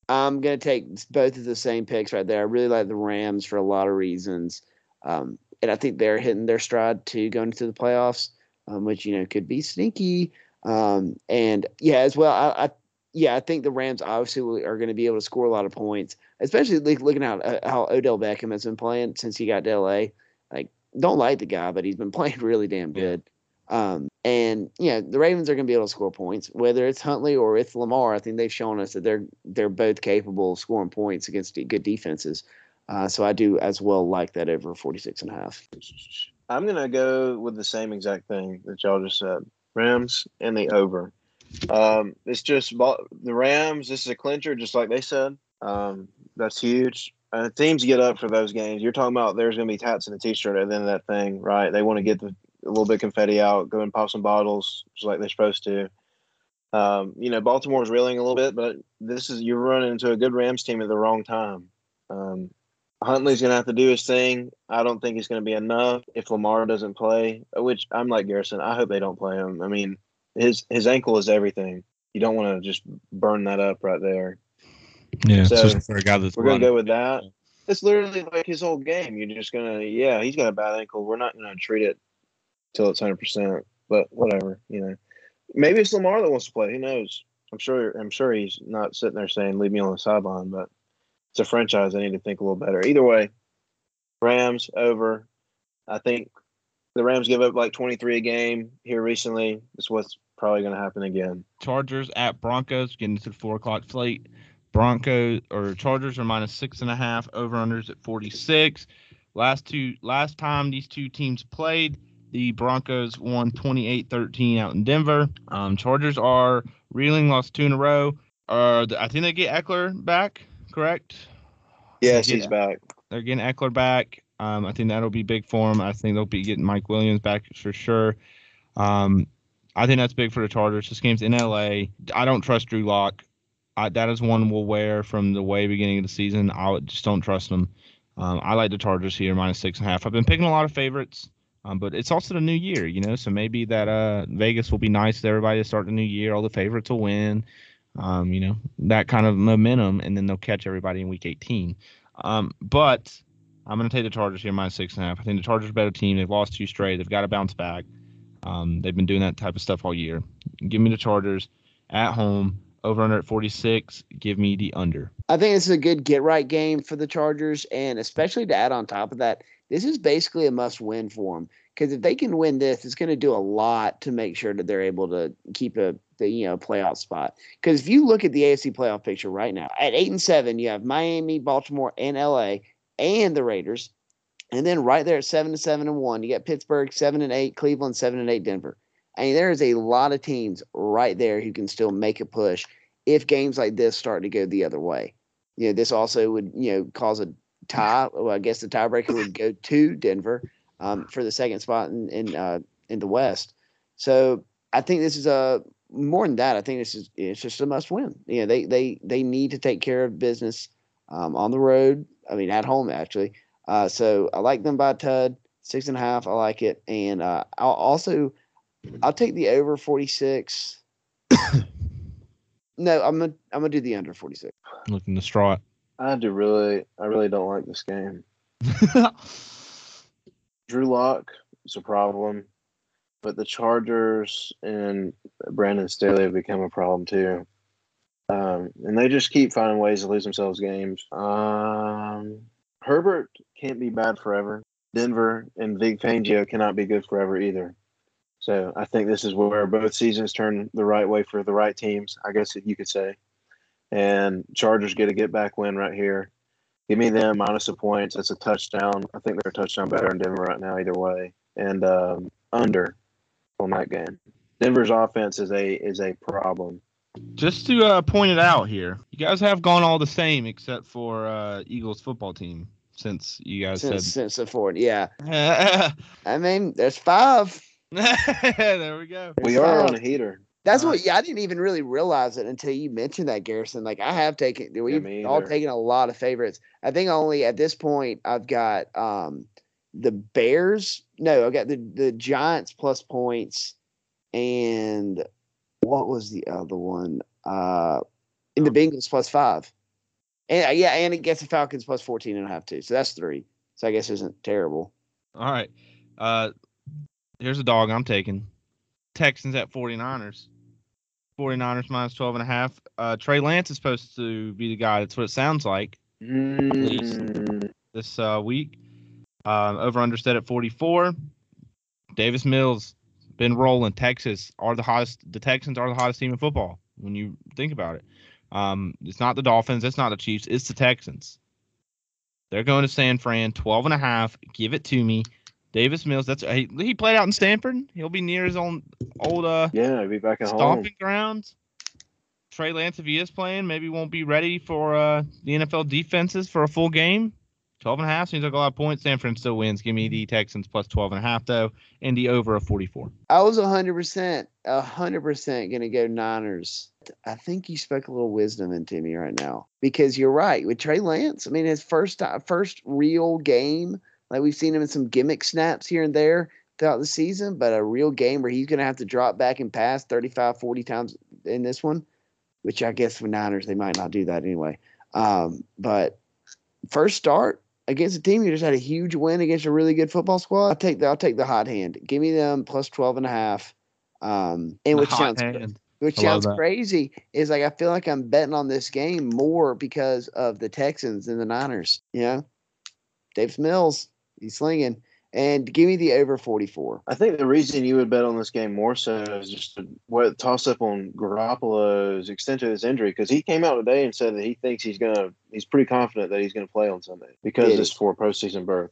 I'm gonna take both of the same picks right there. I really like the Rams for a lot of reasons, um, and I think they're hitting their stride too going into the playoffs, um, which you know could be sneaky. Um, and yeah, as well, I, I yeah, I think the Rams obviously are going to be able to score a lot of points, especially look- looking at uh, how Odell Beckham has been playing since he got to LA. Like, don't like the guy, but he's been playing really damn Yeah. good. Um, and yeah, the Ravens are going to be able to score points, whether it's Huntley or it's Lamar. I think they've shown us that they're they're both capable of scoring points against good defenses. Uh, so I do as well like that over 46 and a half. I'm gonna go with the same exact thing that y'all just said. Rams and the over. Um, it's just Bal- the Rams. This is a clincher, just like they said. Um, that's huge. Uh, teams get up for those games. You're talking about there's gonna be tats in a t-shirt at the end of that thing, right? They want to get the, a little bit confetti out, go and pop some bottles, just like they're supposed to. Um, you know, Baltimore's reeling a little bit, but this is you're running into a good Rams team at the wrong time. Um, Huntley's gonna have to do his thing. I don't think it's gonna be enough if Lamar doesn't play. Which I'm like Garrison. I hope they don't play him. I mean, his his ankle is everything. You don't want to just burn that up right there. Yeah, So, especially for a guy that's We're gonna go with that. It's literally like his whole game. You're just gonna, yeah, he's got a bad ankle. We're not gonna treat it till it's hundred percent. But whatever, you know. Maybe it's Lamar that wants to play. Who knows? I'm sure. I'm sure he's not sitting there saying, "Leave me on the sideline." But it's a franchise. I need to think a little better. Either way, Rams over. I think the Rams give up like 23 a game here recently. That's what's probably going to happen again. Chargers at Broncos, getting to the four o'clock slate. Broncos or Chargers are minus six and a half. Over unders at 46. Last two last time these two teams played, the Broncos won 28-13 out in Denver. Um, Chargers are reeling, lost two in a row. Uh, I think they get Ekeler back, correct? Yes, he's back. They're getting Ekeler back. Um, I think that'll be big for them. I think they'll be getting Mike Williams back for sure. Um, I think that's big for the Chargers. This game's in LA. I don't trust Drew Lock. I, that is one we'll wear from the way beginning of the season. I just don't trust them. Um, I like the Chargers here minus six and a half. I've been picking a lot of favorites, um, but it's also the new year, you know. So maybe that uh, Vegas will be nice to everybody to start the new year. All the favorites will win, um, you know, that kind of momentum, and then they'll catch everybody in week 18. Um, but I'm going to take the Chargers here minus six and a half. I think the Chargers are a better team. They've lost two straight. They've got to bounce back. Um, they've been doing that type of stuff all year. Give me the Chargers at home over under at 46. Give me the under. I think this is a good get right game for the Chargers, and especially to add on top of that, this is basically a must win for them because if they can win this, it's going to do a lot to make sure that they're able to keep a the you know playoff spot. Because if you look at the AFC playoff picture right now, at eight and seven, you have Miami, Baltimore, and LA, and the Raiders, and then right there at seven and seven and one, you got Pittsburgh seven and eight, Cleveland seven and eight, Denver. I mean, there is a lot of teams right there who can still make a push if games like this start to go the other way. You know, this also would, you know, cause a tie. Well, I guess the tiebreaker would go to Denver um, for the second spot in in, uh, in the West. So I think this is a more than that. I think this is it's just a must win. You know, they they they need to take care of business um, on the road. I mean, at home actually. Uh, so I like them by Tud six and a half. I like it, and uh, I'll also I'll take the over forty six. No, I'm gonna I'm gonna do the under forty six. Looking to distraught. I do really, I really don't like this game. Drew Lock is a problem, but the Chargers and Brandon Staley have become a problem too. Um, and they just keep finding ways to lose themselves games. Um, Herbert can't be bad forever. Denver and Vic Fangio cannot be good forever either. So I think this is where both seasons turn the right way for the right teams, I guess you could say. And Chargers get a get back win right here. Give me them minus a points. It's a touchdown. I think they're a touchdown better in Denver right now, either way. And um, under on that game. Denver's offense is a is a problem. Just to uh, point it out here, you guys have gone all the same except for uh, Eagles football team since you guys Since, said. since the Ford, yeah. I mean, there's five. we go. We There's are on a heater. That's what. Yeah, I didn't even really realize it until you mentioned that, Garrison. Like I have taken, we've me all taken a lot of favorites. I think only at this point I've got um the Bears. No, I got the the Giants plus points, and what was the other one? Uh, in the Bengals plus five, and uh, yeah, and it gets the Falcons plus 14 and a half too. So that's three. So I guess isn't terrible. All right. Uh, here's a dog I'm taking. Texans at 49ers. 49ers minus 12 and a half. Uh, Trey Lance is supposed to be the guy. That's what it sounds like Mm, this uh, week. Um, over understead at 44. Davis Mills been rolling. Texas are the hottest. The Texans are the hottest team in football when you think about it. Um, it's not the Dolphins. It's not the Chiefs. It's the Texans. They're going to San Fran, 12 and a half. Give it to me. Davis Mills. That's he, he played out in Stanford. He'll be near his own old uh, yeah, be back at home. stomping grounds. Trey Lance, if he is playing, maybe won't be ready for uh, the NFL defenses for a full game. 12 and a half seems like a lot of points. San Fran still wins. Give me the Texans plus 12 and a half, though, and the over of 44. I was hundred percent, hundred percent gonna go Niners. I think you spoke a little wisdom into me right now because you're right with Trey Lance. I mean, his first time, first real game. Like we've seen him in some gimmick snaps here and there throughout the season, but a real game where he's gonna have to drop back and pass 35, 40 times in this one, which I guess for Niners they might not do that anyway. Um, but first start against a team who just had a huge win against a really good football squad. I'll take the I'll take the hot hand. Give me them plus 12 and a half. Um, and which sounds hand. which I sounds crazy is like I feel like I'm betting on this game more because of the Texans than the Niners. You know, Davis Mills, he's slinging, and give me the over 44. I think the reason you would bet on this game more so is just to, what toss up on Garoppolo's extent of his injury because he came out today and said that he thinks he's gonna he's pretty confident that he's gonna play on Sunday because Did it's for postseason berth.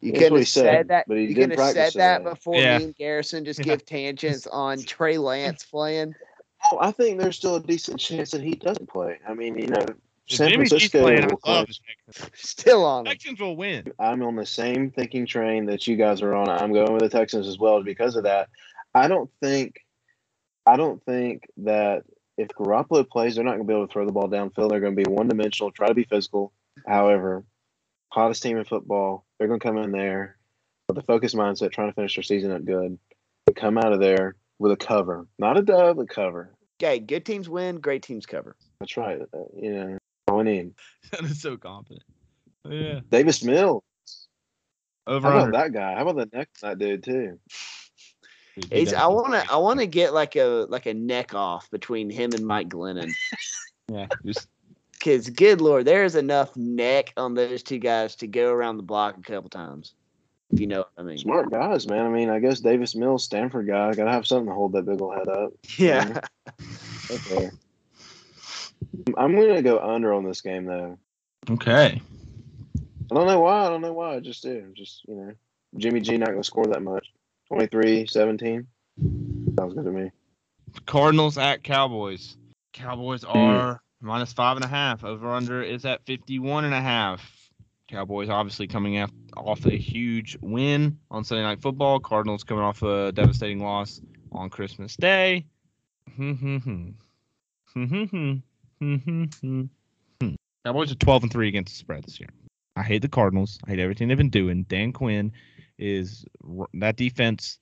You That's couldn't have said, said, that. but he you didn't couldn't have practice said that today. before Yeah. me and Garrison just Yeah. give tangents on Trey Lance playing. Oh, I think there's still a decent chance that he doesn't play. I mean, you know, If San Jimmy G's Francisco. playing, I will love clinch. the Texans. Still on him. Texans will win. I'm on the same thinking train that you guys are on. I'm going with the Texans as well because of that. I don't think I don't think that if Garoppolo plays, they're not going to be able to throw the ball downfield. They're going to be one dimensional, try to be physical. However, hottest team in football, they're going to come in there with a focused mindset, trying to finish their season up good, and come out of there with a cover, not a dub, a cover. Okay, good teams win, great teams cover. That's right. Uh, you know, all we need. that is so confident. Oh, yeah. Davis Mills. Over How about that guy? How about the neck that dude too? Dude, he It's I want to I want to get like a like a neck off between him and Mike Glennon. Yeah. Just Because good lord, there is enough neck on those two guys to go around the block a couple times. If you know what I mean. Smart guys, man. I mean, I guess Davis Mills, Stanford guy, got to have something to hold that big old head up. Yeah. Okay. I'm going to go under on this game though. okay. I don't know why. I don't know why. I just do. Just you know, Jimmy G not going to score that much. 23, 17. Sounds good to me. Cardinals at Cowboys. Cowboys hmm. are minus five and a half. Over under is at 51 and a half. Cowboys obviously coming off, off a huge win on Sunday Night Football. Cardinals coming off a devastating loss on Christmas Day. Hmm, hmm, Cowboys are 12 and 3 against the spread this year. I hate the Cardinals. I hate everything they've been doing. Dan Quinn is that defense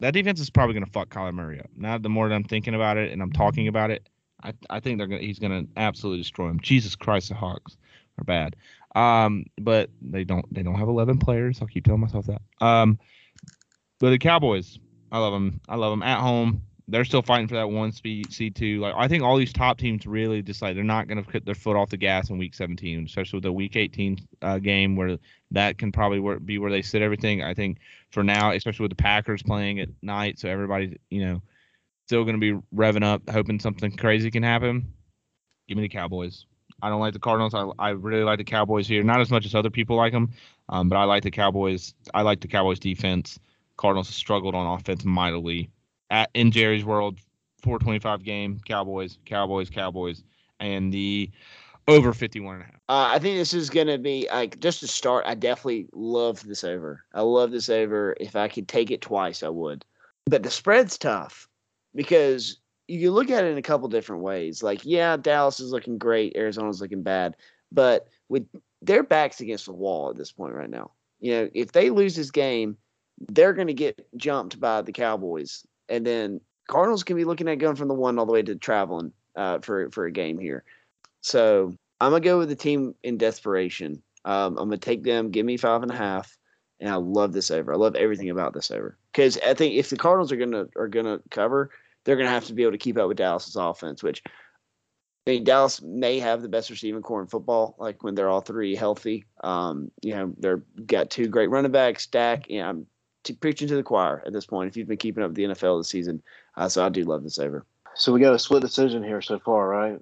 that defense is probably going to fuck Kyler Murray up. Now, the more that I'm thinking about it and I'm talking about it, I, I think they're gonna he's going to absolutely destroy him. Jesus Christ, the Hawks are bad. Um, but they don't they don't have 11 players. I'll keep telling myself that. Um, but the Cowboys, I love them. I love them at home. They're still fighting for that one speed C two. Like I think all these top teams really just like they're not going to put their foot off the gas in week 17, especially with the week 18 uh, game where that can probably wor- be where they sit everything. I think for now, especially with the Packers playing at night, so everybody's you know still going to be revving up, hoping something crazy can happen. Give me the Cowboys. I don't like the Cardinals. I, I really like the Cowboys here, not as much as other people like them, um, but I like the Cowboys. I like the Cowboys defense. Cardinals struggled on offense mightily. At in Jerry's world, 425 game, Cowboys, Cowboys, Cowboys, and the over 51 and a half. Uh, I think this is going to be like just to start. I definitely love this over. I love this over. If I could take it twice, I would. But the spread's tough because you look at it in a couple different ways. Like, yeah, Dallas is looking great, Arizona's looking bad, but with their backs against the wall at this point right now. You know, if they lose this game, they're going to get jumped by the Cowboys, and then Cardinals can be looking at going from the one all the way to traveling uh, for for a game here. So I'm gonna go with the team in desperation. Um, I'm gonna take them. Give me five and a half, and I love this over. I love everything about this over because I think if the Cardinals are gonna are gonna cover, they're gonna have to be able to keep up with Dallas's offense, which. I mean, Dallas may have the best receiving corps in football, like when they're all three healthy. Um, you know, they're got two great running backs, Dak. You know, t- preaching to the choir at this point. If you've been keeping up with the NFL this season, uh, so I do love this over. So we got a split decision here so far, right?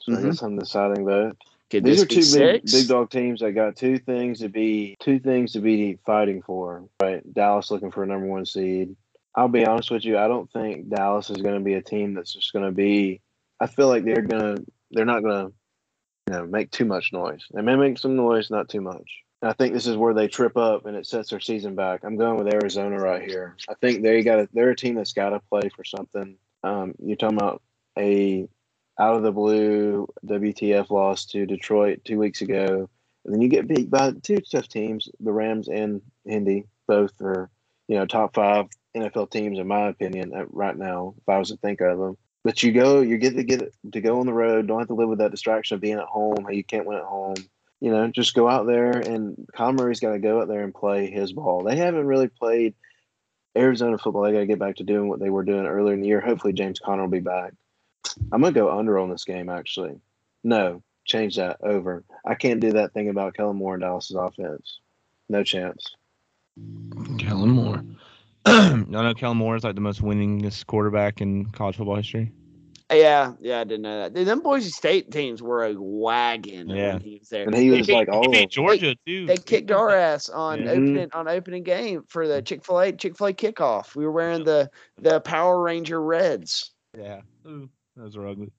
So Mhm. I guess I'm deciding vote. Could These are two big, big dog teams that got two things to be two things to be fighting for. Right, Dallas looking for a number one seed. I'll be honest with you. I don't think Dallas is going to be a team that's just going to be. I feel like they're gonna. They're not going to, you know, make too much noise. They may make some noise, not too much. I think this is where they trip up and it sets their season back. I'm going with Arizona right here. I think they got. to They're a team that's got to play for something. Um, you're talking about a out of the blue WTF loss to Detroit two weeks ago. And then you get beat by two tough teams, the Rams and Indy. Both are, you know, top five NFL teams in my opinion right now, if I was to think of them. But you go, you get to get to go on the road. Don't have to live with that distraction of being at home. How you can't win at home. You know, just go out there and Kyler Murray's got to go out there and play his ball. They haven't really played Arizona football. They got to get back to doing what they were doing earlier in the year. Hopefully, James Conner will be back. I'm gonna go under on this game. Actually, no, change that over. I can't do that thing about Kellen Moore and Dallas's offense. No chance. Kellen Moore. I know Kellen Moore is like the most winningest quarterback in college football history. Yeah, yeah, I didn't know that. Dude, them Boise State teams were a wagon Yeah. when he was there. And he was beat- like all he beat them. Georgia too. They kicked our ass on Yeah. opening on opening game for the Chick Fil A Chick Fil A kickoff. We were wearing the the Power Ranger Reds. Yeah, Ooh, those were ugly.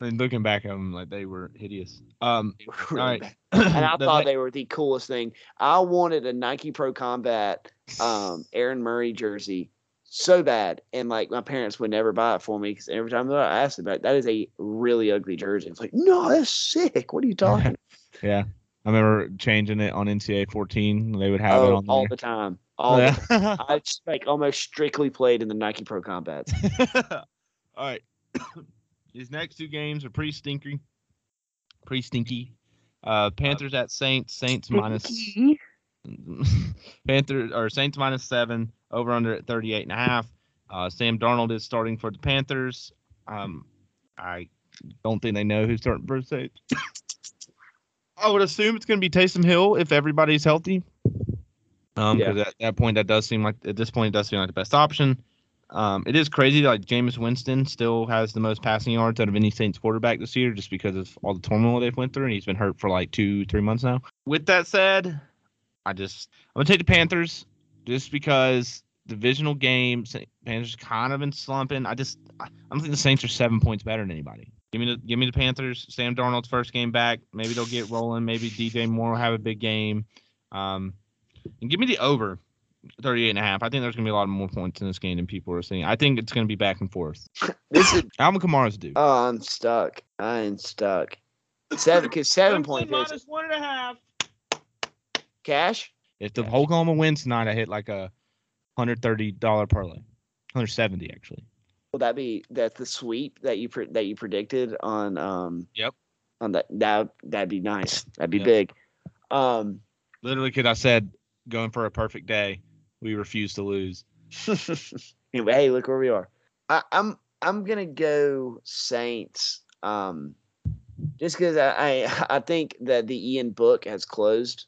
And looking back at them, like they were hideous. Um, They were all right. And I The thought they were the coolest thing. I wanted a Nike Pro Combat um, Aaron Murray jersey so bad, and like my parents would never buy it for me because every time I asked about it, that is a really ugly jersey. It's like, no, that's sick. What are you talking? Yeah. I remember changing it on NCAA 14. They would have it oh, on all there. the time. All Yeah. the time. I just, like almost strictly played in the Nike Pro Combats. All right. These next two games are pretty stinky. Pretty stinky. Uh, Panthers at Saints. Saints minus Panthers or Saints minus seven. Over under at 38 and a half. Uh, Sam Darnold is starting for the Panthers. Um, I don't think they know who's starting for the Saints. I would assume it's going to be Taysom Hill if everybody's healthy. Um, Yeah. because at that point, that does seem like at this point, it does seem like the best option. Um, it is crazy. Like Jameis Winston still has the most passing yards out of any Saints quarterback this year, just because of all the turmoil they've went through, and he's been hurt for like two, three months now. With that said, I just I'm gonna take the Panthers just because divisional game. Panthers kind of been slumping. I just I I don't think the Saints are seven points better than anybody. Give me the give me the Panthers. Sam Darnold's first game back. Maybe they'll get rolling. Maybe DJ Moore will have a big game. Um, and give me the over. 38 and a half. I think there's going to be a lot more points in this game than people are saying. I think it's going to be back and forth. This is Alvin Kamara's due. oh, I'm stuck. I am stuck. Seven because seven points one and a half. cash. If the Oklahoma wins tonight, I hit like a $130 parlay. 170 actually. Will that be that's the sweep that you pre- that you predicted on um Yep. on that that that'd be nice. That'd be Yep. big. Um Literally, because I said going for a perfect day, we refuse to lose. anyway, hey, look where we are. I, I'm I'm gonna go Saints. Um, just because I, I I think that the Ian Book has closed.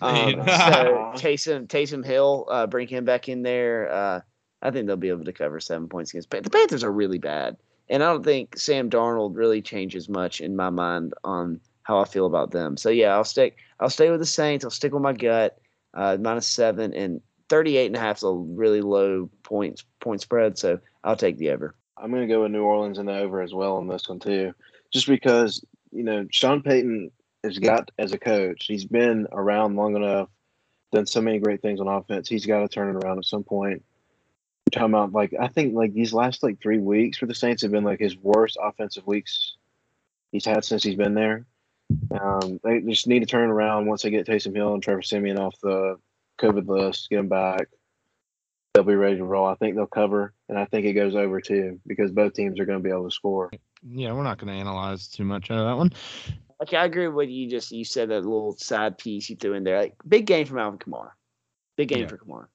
Dunch. Um, so Taysom Taysom Hill, uh, bring him back in there. Uh, I think they'll be able to cover seven points against Pan- the Panthers. Are really bad, and I don't think Sam Darnold really changes much in my mind on how I feel about them. So yeah, I'll stick. I'll stay with the Saints. I'll stick with my gut. Uh, minus seven and 38 and a half is a really low points point spread. So I'll take the over. I'm going to go with New Orleans in the over as well on this one too, just because you know Sean Payton has got as a coach. He's been around long enough, done so many great things on offense. He's got to turn it around at some point. You're talking about like I think like these last like three weeks for the Saints have been like his worst offensive weeks he's had since he's been there. Um, they just need to turn around once they get Taysom Hill and Trevor Siemian off the COVID list, get them back. They'll be ready to roll. I think they'll cover, and I think it goes over too because both teams are going to be able to score. Yeah, we're not going to analyze too much out of that one. Okay, I agree with what you just you said that little side piece you threw in there. Like big game from Alvin Kamara. Big game Yeah. for Kamara.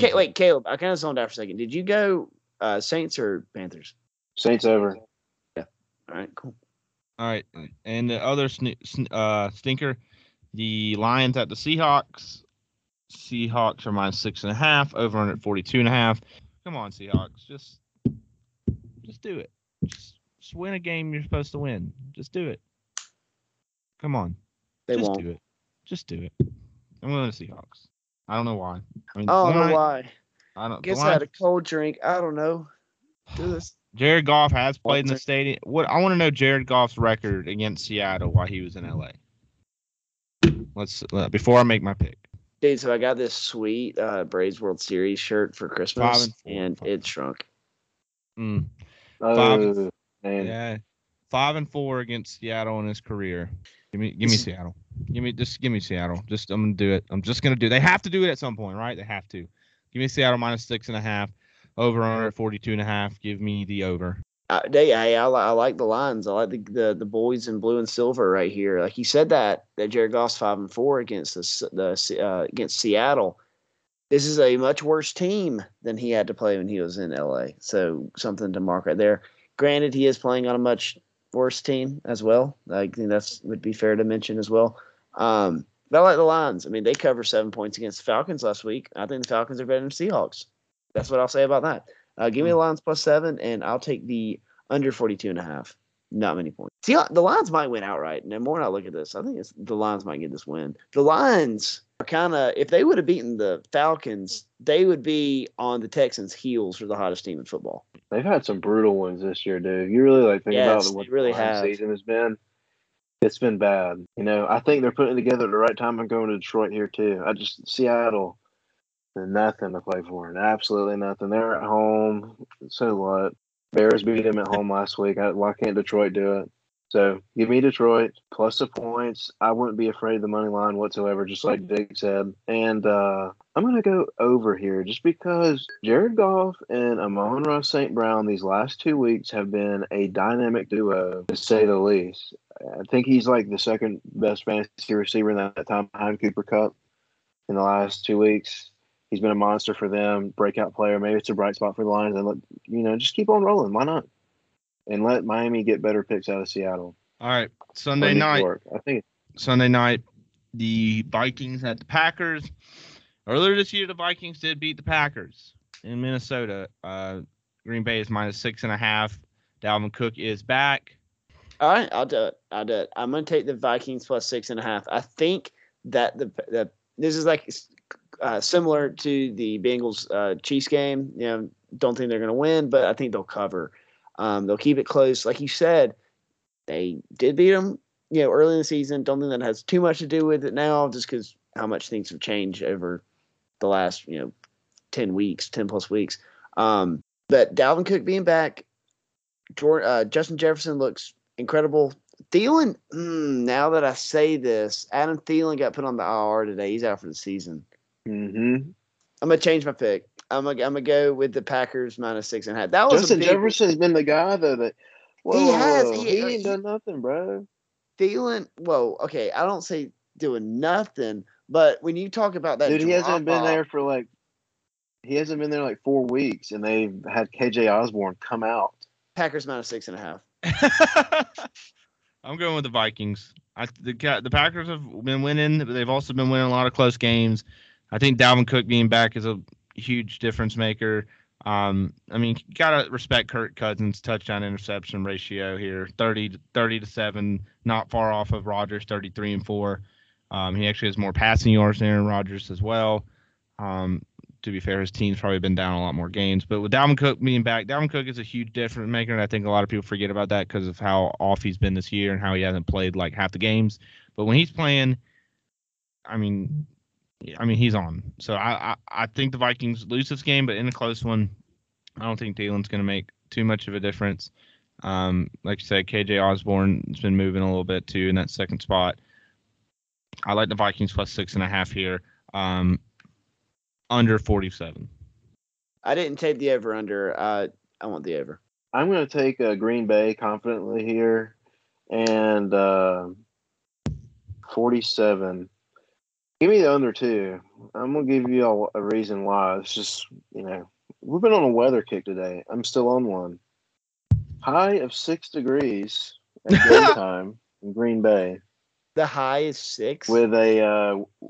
Ca- wait, Caleb, I kind of zoned out for a second. Did you go uh, Saints or Panthers? Saints over. Yeah. All right, cool. All right, and the other sn- sn- uh, stinker, the Lions at the Seahawks. Seahawks are minus six and a half, over under at 42 and a half. Come on, Seahawks, just just do it. Just, just win a game you're supposed to win. Just do it. Come on, They just won't. do it. Just do it. I'm going to Seahawks. I don't know why. I mean, I don't the know why. I don't. the Guess I had a cold drink. I don't know. Do this. Jared Goff has played in the stadium. What I want to know Jared Goff's record against Seattle while he was in LA. Let's uh, before I make my pick. Dude, so I got this sweet uh, Braves World Series shirt for Christmas, Five and four. and it shrunk. Mm, Oh, man. yeah, five and four against Seattle in his career. Give me, give me This Seattle. Give me, just give me Seattle. Just I'm gonna do it. I'm just gonna do. They have to do it at some point, right? They have to. Give me Seattle minus six and a half. Over under at 42 and a half. Give me the over. Uh, they, hey, I, I like the lines. I like the, the the boys in blue and silver right here. Like you said that that Jared Goff's five and four against the the uh, against Seattle. This is a much worse team than he had to play when he was in LA. So something to mark right there. Granted, he is playing on a much worse team as well. I think that's would be fair to mention as well. Um, but I like the Lions. I mean, they cover seven points against the Falcons last week. I think the Falcons are better than Seahawks. That's what I'll say about that. Uh, give me the Lions plus seven, and I'll take the under 42 and a half. Not many points. See, the Lions might win outright. And the more I look at this, I think it's, the Lions might get this win. The Lions are kind of, if they would have beaten the Falcons, they would be on the Texans' heels for the hottest team in football. They've had some brutal ones this year, dude. You really like think Yes, about what really the have. season has been. It's been bad. You know, I think they're putting it together at the right time. I'm going to Detroit here too. I just Seattle. nothing to play for. And absolutely nothing. They're at home. So what? Bears beat them at home last week. Why can't Detroit do it? So give me Detroit plus the points. I wouldn't be afraid of the money line whatsoever, just like Dick said. And uh, I'm going to go over here just because Jared Goff and Amon-Ra St. Brown these last two weeks have been a dynamic duo, to say the least. I think he's like the second best fantasy receiver in that time behind Cooper Kupp in the last two weeks. He's been a monster for them, breakout player. Maybe it's a bright spot for the Lions. And let you know, just keep on rolling. Why not? And let Miami get better picks out of Seattle. All right, Sunday night. York. I think Sunday night, the Vikings at the Packers. Earlier this year, the Vikings did beat the Packers in Minnesota. Uh, Green Bay is minus six and a half. Dalvin Cook is back. All right, I'll do it. I'll do it. I'm going to take the Vikings plus six and a half. I think that the the this is like uh, similar to the Bengals uh, Chiefs game. You know, don't think they're going to win, but I think they'll cover. Um, they'll keep it close. Like you said, they did beat them, you know, early in the season. Don't think that has too much to do with it now, just because how much things have changed over the last, you know, 10 weeks, 10 plus weeks. Um, but Dalvin Cook being back, Jordan, uh, Justin Jefferson looks incredible. Thielen, mm, now that I say this, Adam Thielen got put on the IR today. He's out for the season. Mm-hmm. I'm gonna change my pick. I'm gonna, I'm gonna go with the Packers minus six and a half. That was Justin big, Jefferson's been the guy though that whoa, he has he, he ain't he, done nothing, bro. Feeling well, okay. I don't say doing nothing, but when you talk about that, dude, he hasn't been there for like he hasn't been there like four weeks, and they've had KJ Osborn come out. Packers minus six and a half. I'm going with the Vikings. I, the the Packers have been winning, but they've also been winning a lot of close games. I think Dalvin Cook being back is a huge difference maker. Um, I mean, gotta respect Kirk Cousins' touchdown interception ratio here 30 to 30 to 7, not far off of Rodgers 33 and 4. Um, he actually has more passing yards than Aaron Rodgers as well. Um, to be fair, his team's probably been down a lot more games. But with Dalvin Cook being back, Dalvin Cook is a huge difference maker, and I think a lot of people forget about that because of how off he's been this year and how he hasn't played like half the games. But when he's playing, I mean, I mean, he's on. So I, I, I think the Vikings lose this game, but in a close one, I don't think Thielen's going to make too much of a difference. Um, like you said, KJ Osborn's been moving a little bit too in that second spot. I like the Vikings plus six and a half here. Um, under 47. I didn't take the over under. Uh, I want the over. I'm going to take uh, Green Bay confidently here and uh, 47. Give me the under two. I'm gonna give you all a reason why. It's just you know we've been on a weather kick today. I'm still on one. High of six degrees at game time in Green Bay. The high is six with a uh,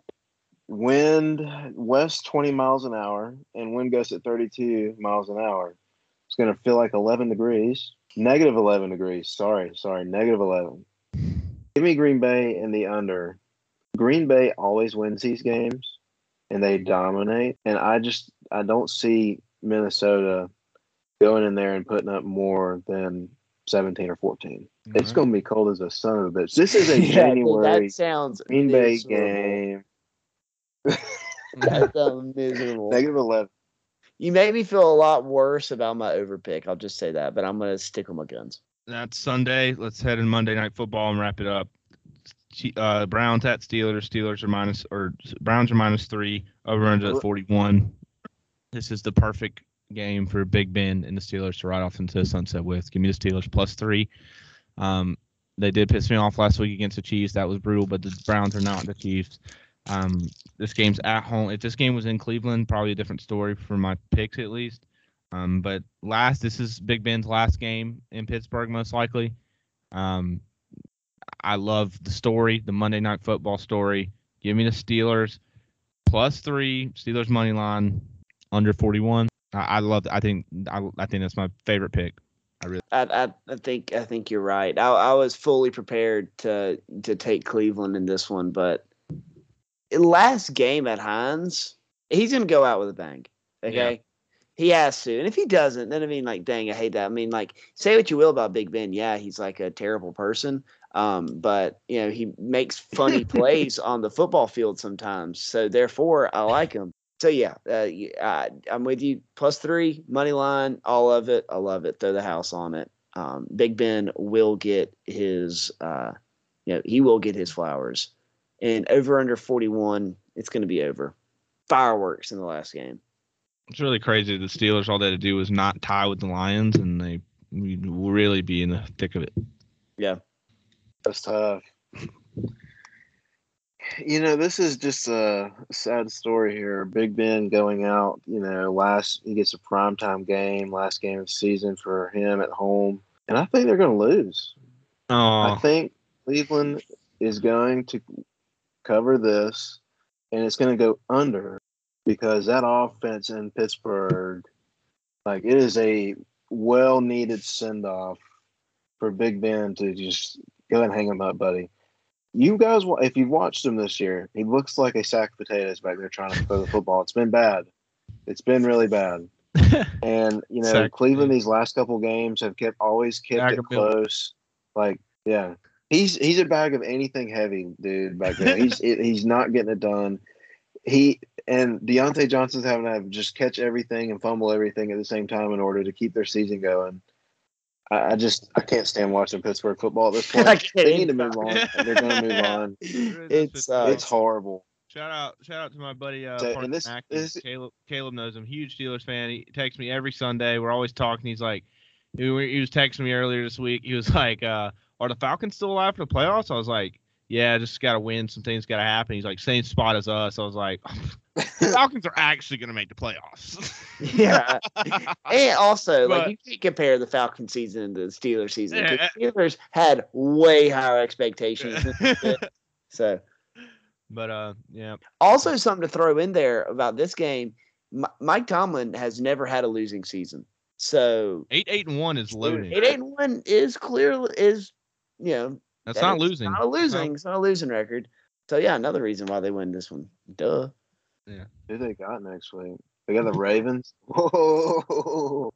wind west 20 miles an hour and wind gusts at 32 miles an hour. It's gonna feel like 11 degrees. Negative 11 degrees. Sorry, sorry. Negative 11. Give me Green Bay in the under Green Bay always wins these games and they dominate. And I just I don't see Minnesota going in there and putting up more than 17 or 14. All it's right. going to be cold as a son of a bitch. This is a yeah, January that sounds Green Bay game. that sounds miserable. Negative 11. You made me feel a lot worse about my overpick. I'll just say that, but I'm going to stick with my guns. That's Sunday. Let's head in Monday Night Football and wrap it up uh, Browns at Steelers. Steelers are minus or Browns are minus three. Over under at 41. This is the perfect game for Big Ben and the Steelers to ride off into the sunset with. Give me the Steelers plus three. Um, they did piss me off last week against the Chiefs. That was brutal, but the Browns are not the Chiefs. Um, this game's at home. If this game was in Cleveland, probably a different story for my picks at least. Um, but last, this is Big Ben's last game in Pittsburgh, most likely. Um, I love the story, the Monday Night Football story. Give me the Steelers plus three, Steelers money line under 41. I, I love. I think. I, I think that's my favorite pick. I really. I, I, I think. I think you're right. I, I was fully prepared to to take Cleveland in this one, but last game at Heinz, he's gonna go out with a bang. Okay. Yeah. He has to. And if he doesn't, then I mean, like, dang, I hate that. I mean, like, say what you will about Big Ben. Yeah, he's like a terrible person. Um, but you know, he makes funny plays on the football field sometimes. So therefore, I like him. so yeah, uh, uh, I'm with you. Plus three money line, all of it. I love it. Throw the house on it. Um, Big Ben will get his, uh, you know, he will get his flowers. And over under 41, it's going to be over. Fireworks in the last game. It's really crazy. The Steelers all they had to do was not tie with the Lions, and they would really be in the thick of it. That's tough. You know, this is just a sad story here. Big Ben going out, you know, last he gets a primetime game, last game of the season for him at home. And I think they're gonna lose. I Oh, think Cleveland is going to cover this and it's going to go under because that offense in Pittsburgh, like it is a well needed send off for Big Ben to just go and hang him up, buddy. You guys, if you've watched him this year, he looks like a sack of potatoes back there trying to throw the football. It's been bad. It's been really bad. And you know, Cleveland these last couple games have kept always kept Bag it close. Like, yeah, he's he's a bag of anything heavy, dude. Back there, he's it, he's not getting it done. He and Diontae Johnson's having to have just catch everything and fumble everything at the same time in order to keep their season going. I, I just I can't stand watching Pittsburgh football at this point. I can't they need to move on. They're going to move on. It's uh, It's horrible. Shout out, shout out to my buddy uh, So, and this- Mack. this- Caleb, Caleb knows him. Huge Steelers fan. He texts me every Sunday. We're always talking. He's like, he, he was texting me earlier this week. He was like, uh, "Are the Falcons still alive for the playoffs?" I was like, "Yeah, just got to win. Some things got to happen." He's like, "Same spot as us." I was like, "The Falcons are actually going to make the playoffs." yeah. And also, like you can't compare the Falcon season to the Steelers season. Yeah. Steelers had way higher expectations. so, but uh, yeah, also something to throw in there about this game: M- Mike Tomlin has never had a losing season. So, eight, eight, and one is loading. eight eight and one is clearly is you know That's that not losing. Not a losing. It's not a losing record. So yeah, another reason why they win this one. Duh. Yeah. Who they got next week? They got the Ravens. Whoa.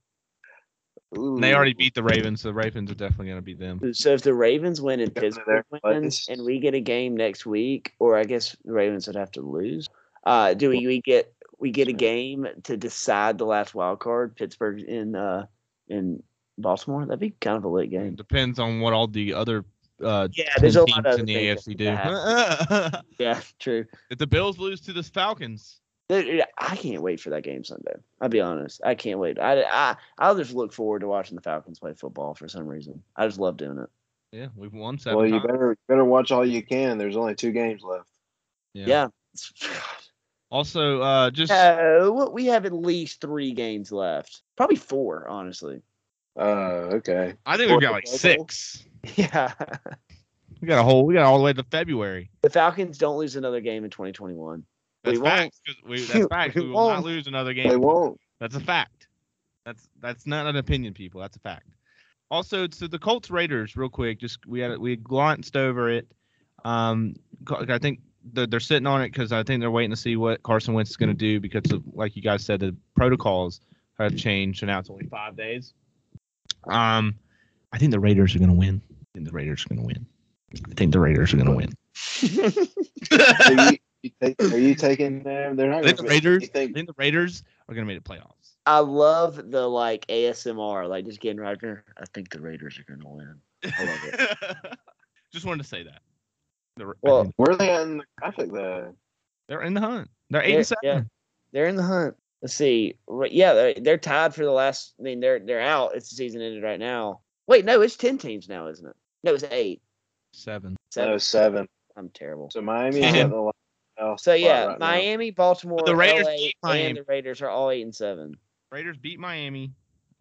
They already beat the Ravens, so the Ravens are definitely going to beat them. So if the Ravens win and Pittsburgh wins and we get a game next week, or I guess the Ravens would have to lose. Uh, do we, we get we get a game to decide the last wild card? Pittsburgh in uh in Baltimore. That'd be kind of a late game. Depends on what all the other uh, Yeah, there's a lot of teams in the AFC do. Yeah, true. if the Bills lose to the Falcons, I can't wait for that game Sunday. I'll be honest. I can't wait. I I I'll just look forward to watching the Falcons play football for some reason. I just love doing it. yeah, we've won seven Well, you times. better better watch all you can. There's only two games left. Yeah. It's- Also, uh, just Uh, what- we have at least three games left. Probably four, honestly. Uh, okay. I think we've got like six. Yeah. We got a whole. We got all the way to February. The Falcons don't lose another game in 2021. That's We facts. 'cause We, that's facts. We We will not lose another game. They won't. That's a fact. That's that's not an opinion, people. That's a fact. Also, to the Colts Raiders, real quick. Just we had we glanced over it. Um, I think they're, they're sitting on it because I think they're waiting to see what Carson Wentz is going to do because of like you guys said, the protocols have changed, and now it's only five days. Um, I think the Raiders are going to win. I think the Raiders are going to win. I think the Raiders are going to win. So you, you take, are you taking them? They're not I think going the Raiders. You I think think the Raiders are going to make the playoffs. I love the like ASMR, like just getting right there. I think the Raiders are going to win. I love it. Just wanted to say that. The, well, think, where are they at in the graphic though? they're in the hunt. They're eight They're- and seven. yeah. They're in the hunt. Let's see. Yeah, they're, they're tied for the last. I mean, they're they're out. It's the season ended right now. Wait, no, it's ten teams now, isn't it? No, it's eight. Seven. Seven. No, seven. I'm terrible. So Miami Damn. at the last spot So yeah, right now. Miami, Baltimore, The Raiders LA, beat and the Raiders are all eight and seven. Raiders beat Miami.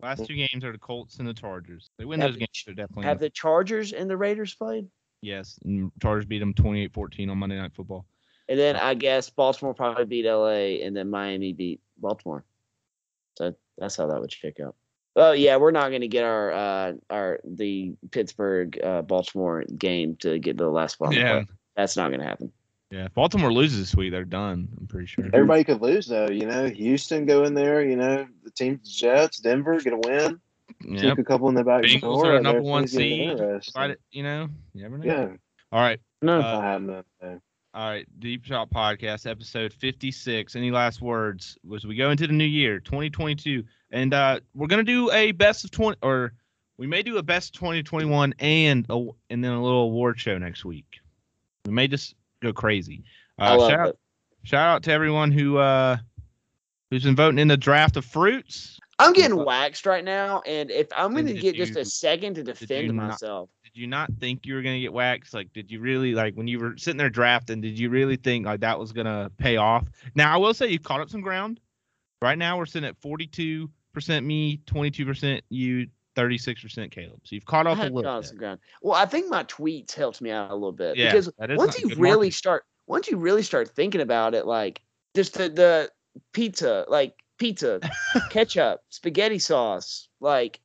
Last two games are the Colts and the Chargers. They win Have those the games. Ch- They're definitely Have the Chargers and the Raiders played? yes. And Chargers beat them 28-14 on Monday Night Football. And then I guess Baltimore probably beat LA, and then Miami beat Baltimore. So that's how that would shake out. Oh yeah, we're not going to get our uh, our the Pittsburgh uh, Baltimore game to get to the last spot. Yeah. that's not going to happen. Yeah. If Baltimore loses this week, they're done. I'm pretty sure. Everybody could lose though. You know, Houston go in there. You know, the team Jets, Denver get a win. Yep. Took a couple in the back Bengals door. are number one seed. interesting. Fight it, you know. You never know. Yeah, All right. No, Uh, not happening. though. All right, Deep Shot Podcast, episode 56. Any last words as we go into the new year, 2022, and uh, we're gonna do a best of 20, or we may do a best 2021 and a, and then a little award show next week. We may just go crazy. Uh, shout, out, shout out to everyone who uh, who's been voting in the draft of fruits. I'm getting waxed right now, and if I'm going to get just a second to defend myself, Did you not think you were gonna get waxed? Like, did you really like when you were sitting there drafting? Did you really think like that was gonna pay off? Now I will say you've caught up some ground. Right now we're sitting at 42 percent me, 22 percent you, 36 percent Caleb. So you've caught up a little. bit. some ground. Well, I think my tweets helped me out a little bit Yeah, because once you really marketing. start, once you really start thinking about it, like just the the pizza, like pizza, ketchup, spaghetti sauce, like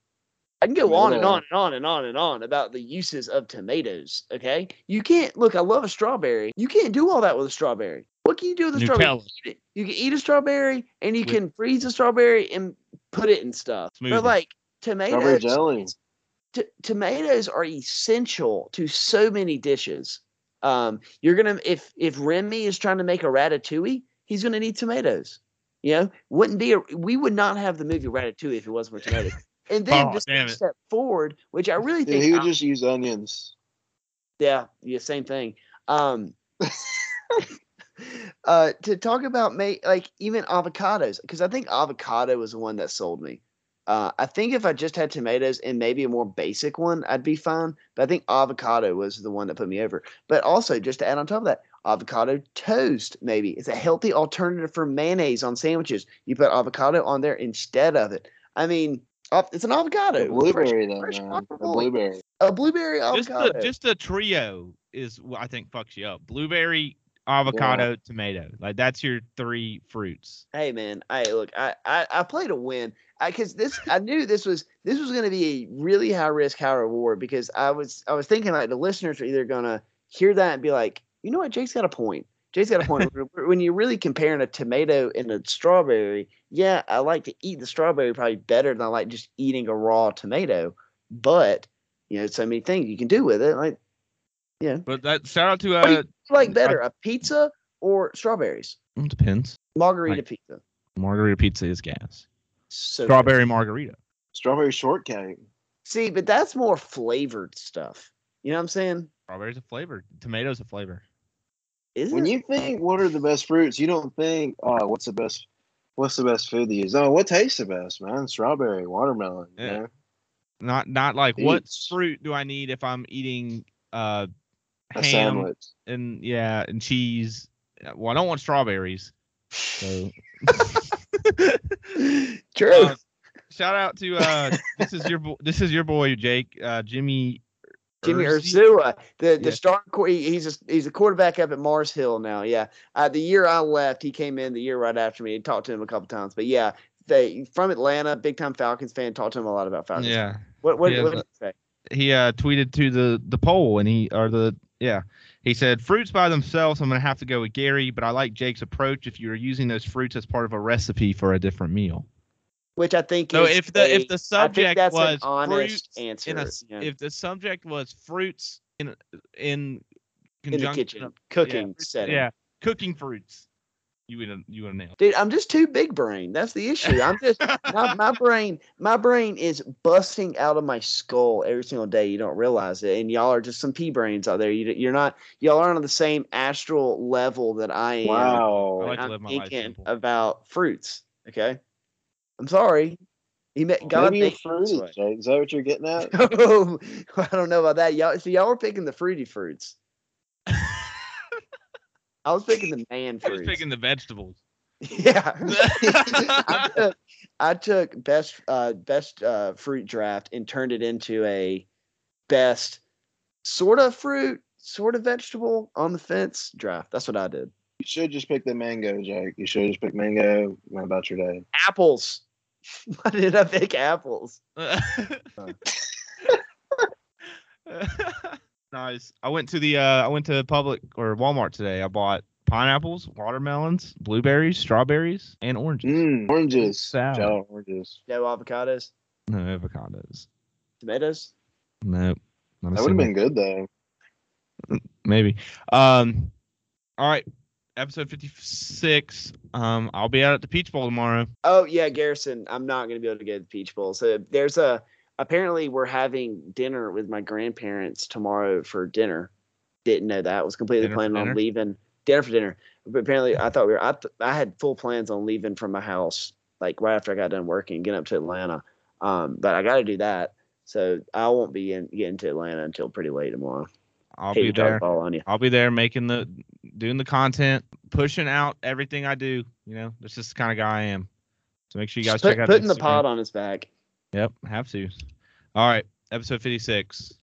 I can go on and on and on and on and on about the uses of tomatoes. Okay, you can't look. I love a strawberry. You can't do all that with a strawberry. What can you do with a strawberry? Nutella. You can, you can eat a strawberry, and you With- can freeze a strawberry and put it in stuff. Smoothie. But like tomatoes, jelly. t- tomatoes are essential to so many dishes. Um, you're gonna if if Remy is trying to make a ratatouille, he's gonna need tomatoes. You know, wouldn't be a we would not have the movie Ratatouille if it wasn't for tomatoes. And then Oh, just take a step forward, which I really Dude, think, he would um, just use onions. yeah, yeah, same thing. Um, uh, to talk about may like even avocados because I think avocado was the one that sold me. Uh, I think if I just had tomatoes and maybe a more basic one, I'd be fine. But I think avocado was the one that put me over. But also, just to add on top of that, avocado toast maybe it's a healthy alternative for mayonnaise on sandwiches. You put avocado on there instead of it. I mean, av- it's an avocado. A blueberry, fresh- though, fresh man. A blueberry. A blueberry Just avocado. the just the trio is what I think fucks you up. Blueberry, avocado, tomato. Like that's your three fruits. Hey man, hey look, I I, I play to win. I because this I knew this was this was going to be a really high risk, high reward because I was I was thinking like the listeners are either going to hear that and be like, you know what, Jake's got a point. Jake's got a point. When- when you're really comparing a tomato and a strawberry, yeah, I like to eat the strawberry probably better than I like just eating a raw tomato. But you know, so many things you can do with it. Like, yeah. But that shout out to What do you uh like better, a pizza or strawberries? it depends. Margarita Like- pizza. Margarita pizza is gas. So good. Strawberry margarita. Strawberry shortcake. See, but that's more flavored stuff. You know what I'm saying? Strawberries a flavor. Tomatoes a flavor. Is When it? you think what are the best fruits, you don't think, oh, what's the best what's the best food to use? Oh, what tastes the best, man? Strawberry, watermelon. you Yeah. know? Not not like what fruit do I need if I'm eating uh A ham sandwich. and yeah and cheese. Well, I don't want strawberries. So True. Uh, shout out to uh this is your bo- this is your boy Jake uh Jimmy Jimmy. Ursua, the the Yeah. star he's a, he's a quarterback up at Mars Hill now. Yeah, uh, the year I left, he came in the year right after me. I talked to him a couple times, but yeah, they from Atlanta, big time Falcons fan. Talked to him a lot about Falcons. Yeah, What what, He what did he say? he uh tweeted to the the poll and he or the yeah he said fruits by themselves i'm gonna have to go with gary but i like jake's approach if you're using those fruits as part of a recipe for a different meal Which I think so is if the a- if the subject that's was an honest fruits answer. a yeah, if the subject was fruits in in in the conjunction kitchen of- cooking yeah, setting. yeah cooking fruits you would you would nail Dude, I'm just too big brain. That's the issue. I'm just my, my brain my brain is busting out of my skull every single day. You don't realize it, and y'all are just some pea brains out there. You, you're not y'all aren't on the same astral level that I am. Wow. I like to live my life simple. about fruits. Okay, I'm sorry. He met God. Maybe me this fruity, way. Jake. Is that what you're getting at? Oh, I don't know about that. Y'all, so y'all were picking the fruity fruits. I was picking the man i was picking the vegetables yeah. I took I took best uh best uh fruit draft and turned it into a best sort of fruit, sort of vegetable on the fence draft. That's what I did. You should just pick the mango, Jake. You should just pick mango. What about your day? Apples. Why did I pick apples? nice. I went to the uh I went to Publix or Walmart today. I bought pineapples, watermelons, blueberries, strawberries, and oranges. Mm, oranges. Salad. Shout out oranges. No avocados, No avocados. tomatoes. Nope. That would have been good though. maybe. Um All right, episode 56. Um, I'll be out at the Peach Bowl tomorrow. Oh yeah, Garrison. I'm not gonna be able to go to the Peach Bowl. So there's a apparently we're having dinner with my grandparents tomorrow for dinner. Didn't know that. Was completely Dinner planning on leaving dinner for dinner. But apparently I thought we were I, th- I had full plans on leaving from my house like right after I got done working, getting up to Atlanta. Um, but I got to do that. So I won't be in, getting to Atlanta until pretty late tomorrow. I'll be there. the. I'll be there making the doing the content, pushing out everything I do. You know, that's just the kind of guy I am. So make sure you guys put, check out putting the Instagram. pod on his back. Yep, have to. All right, episode 56.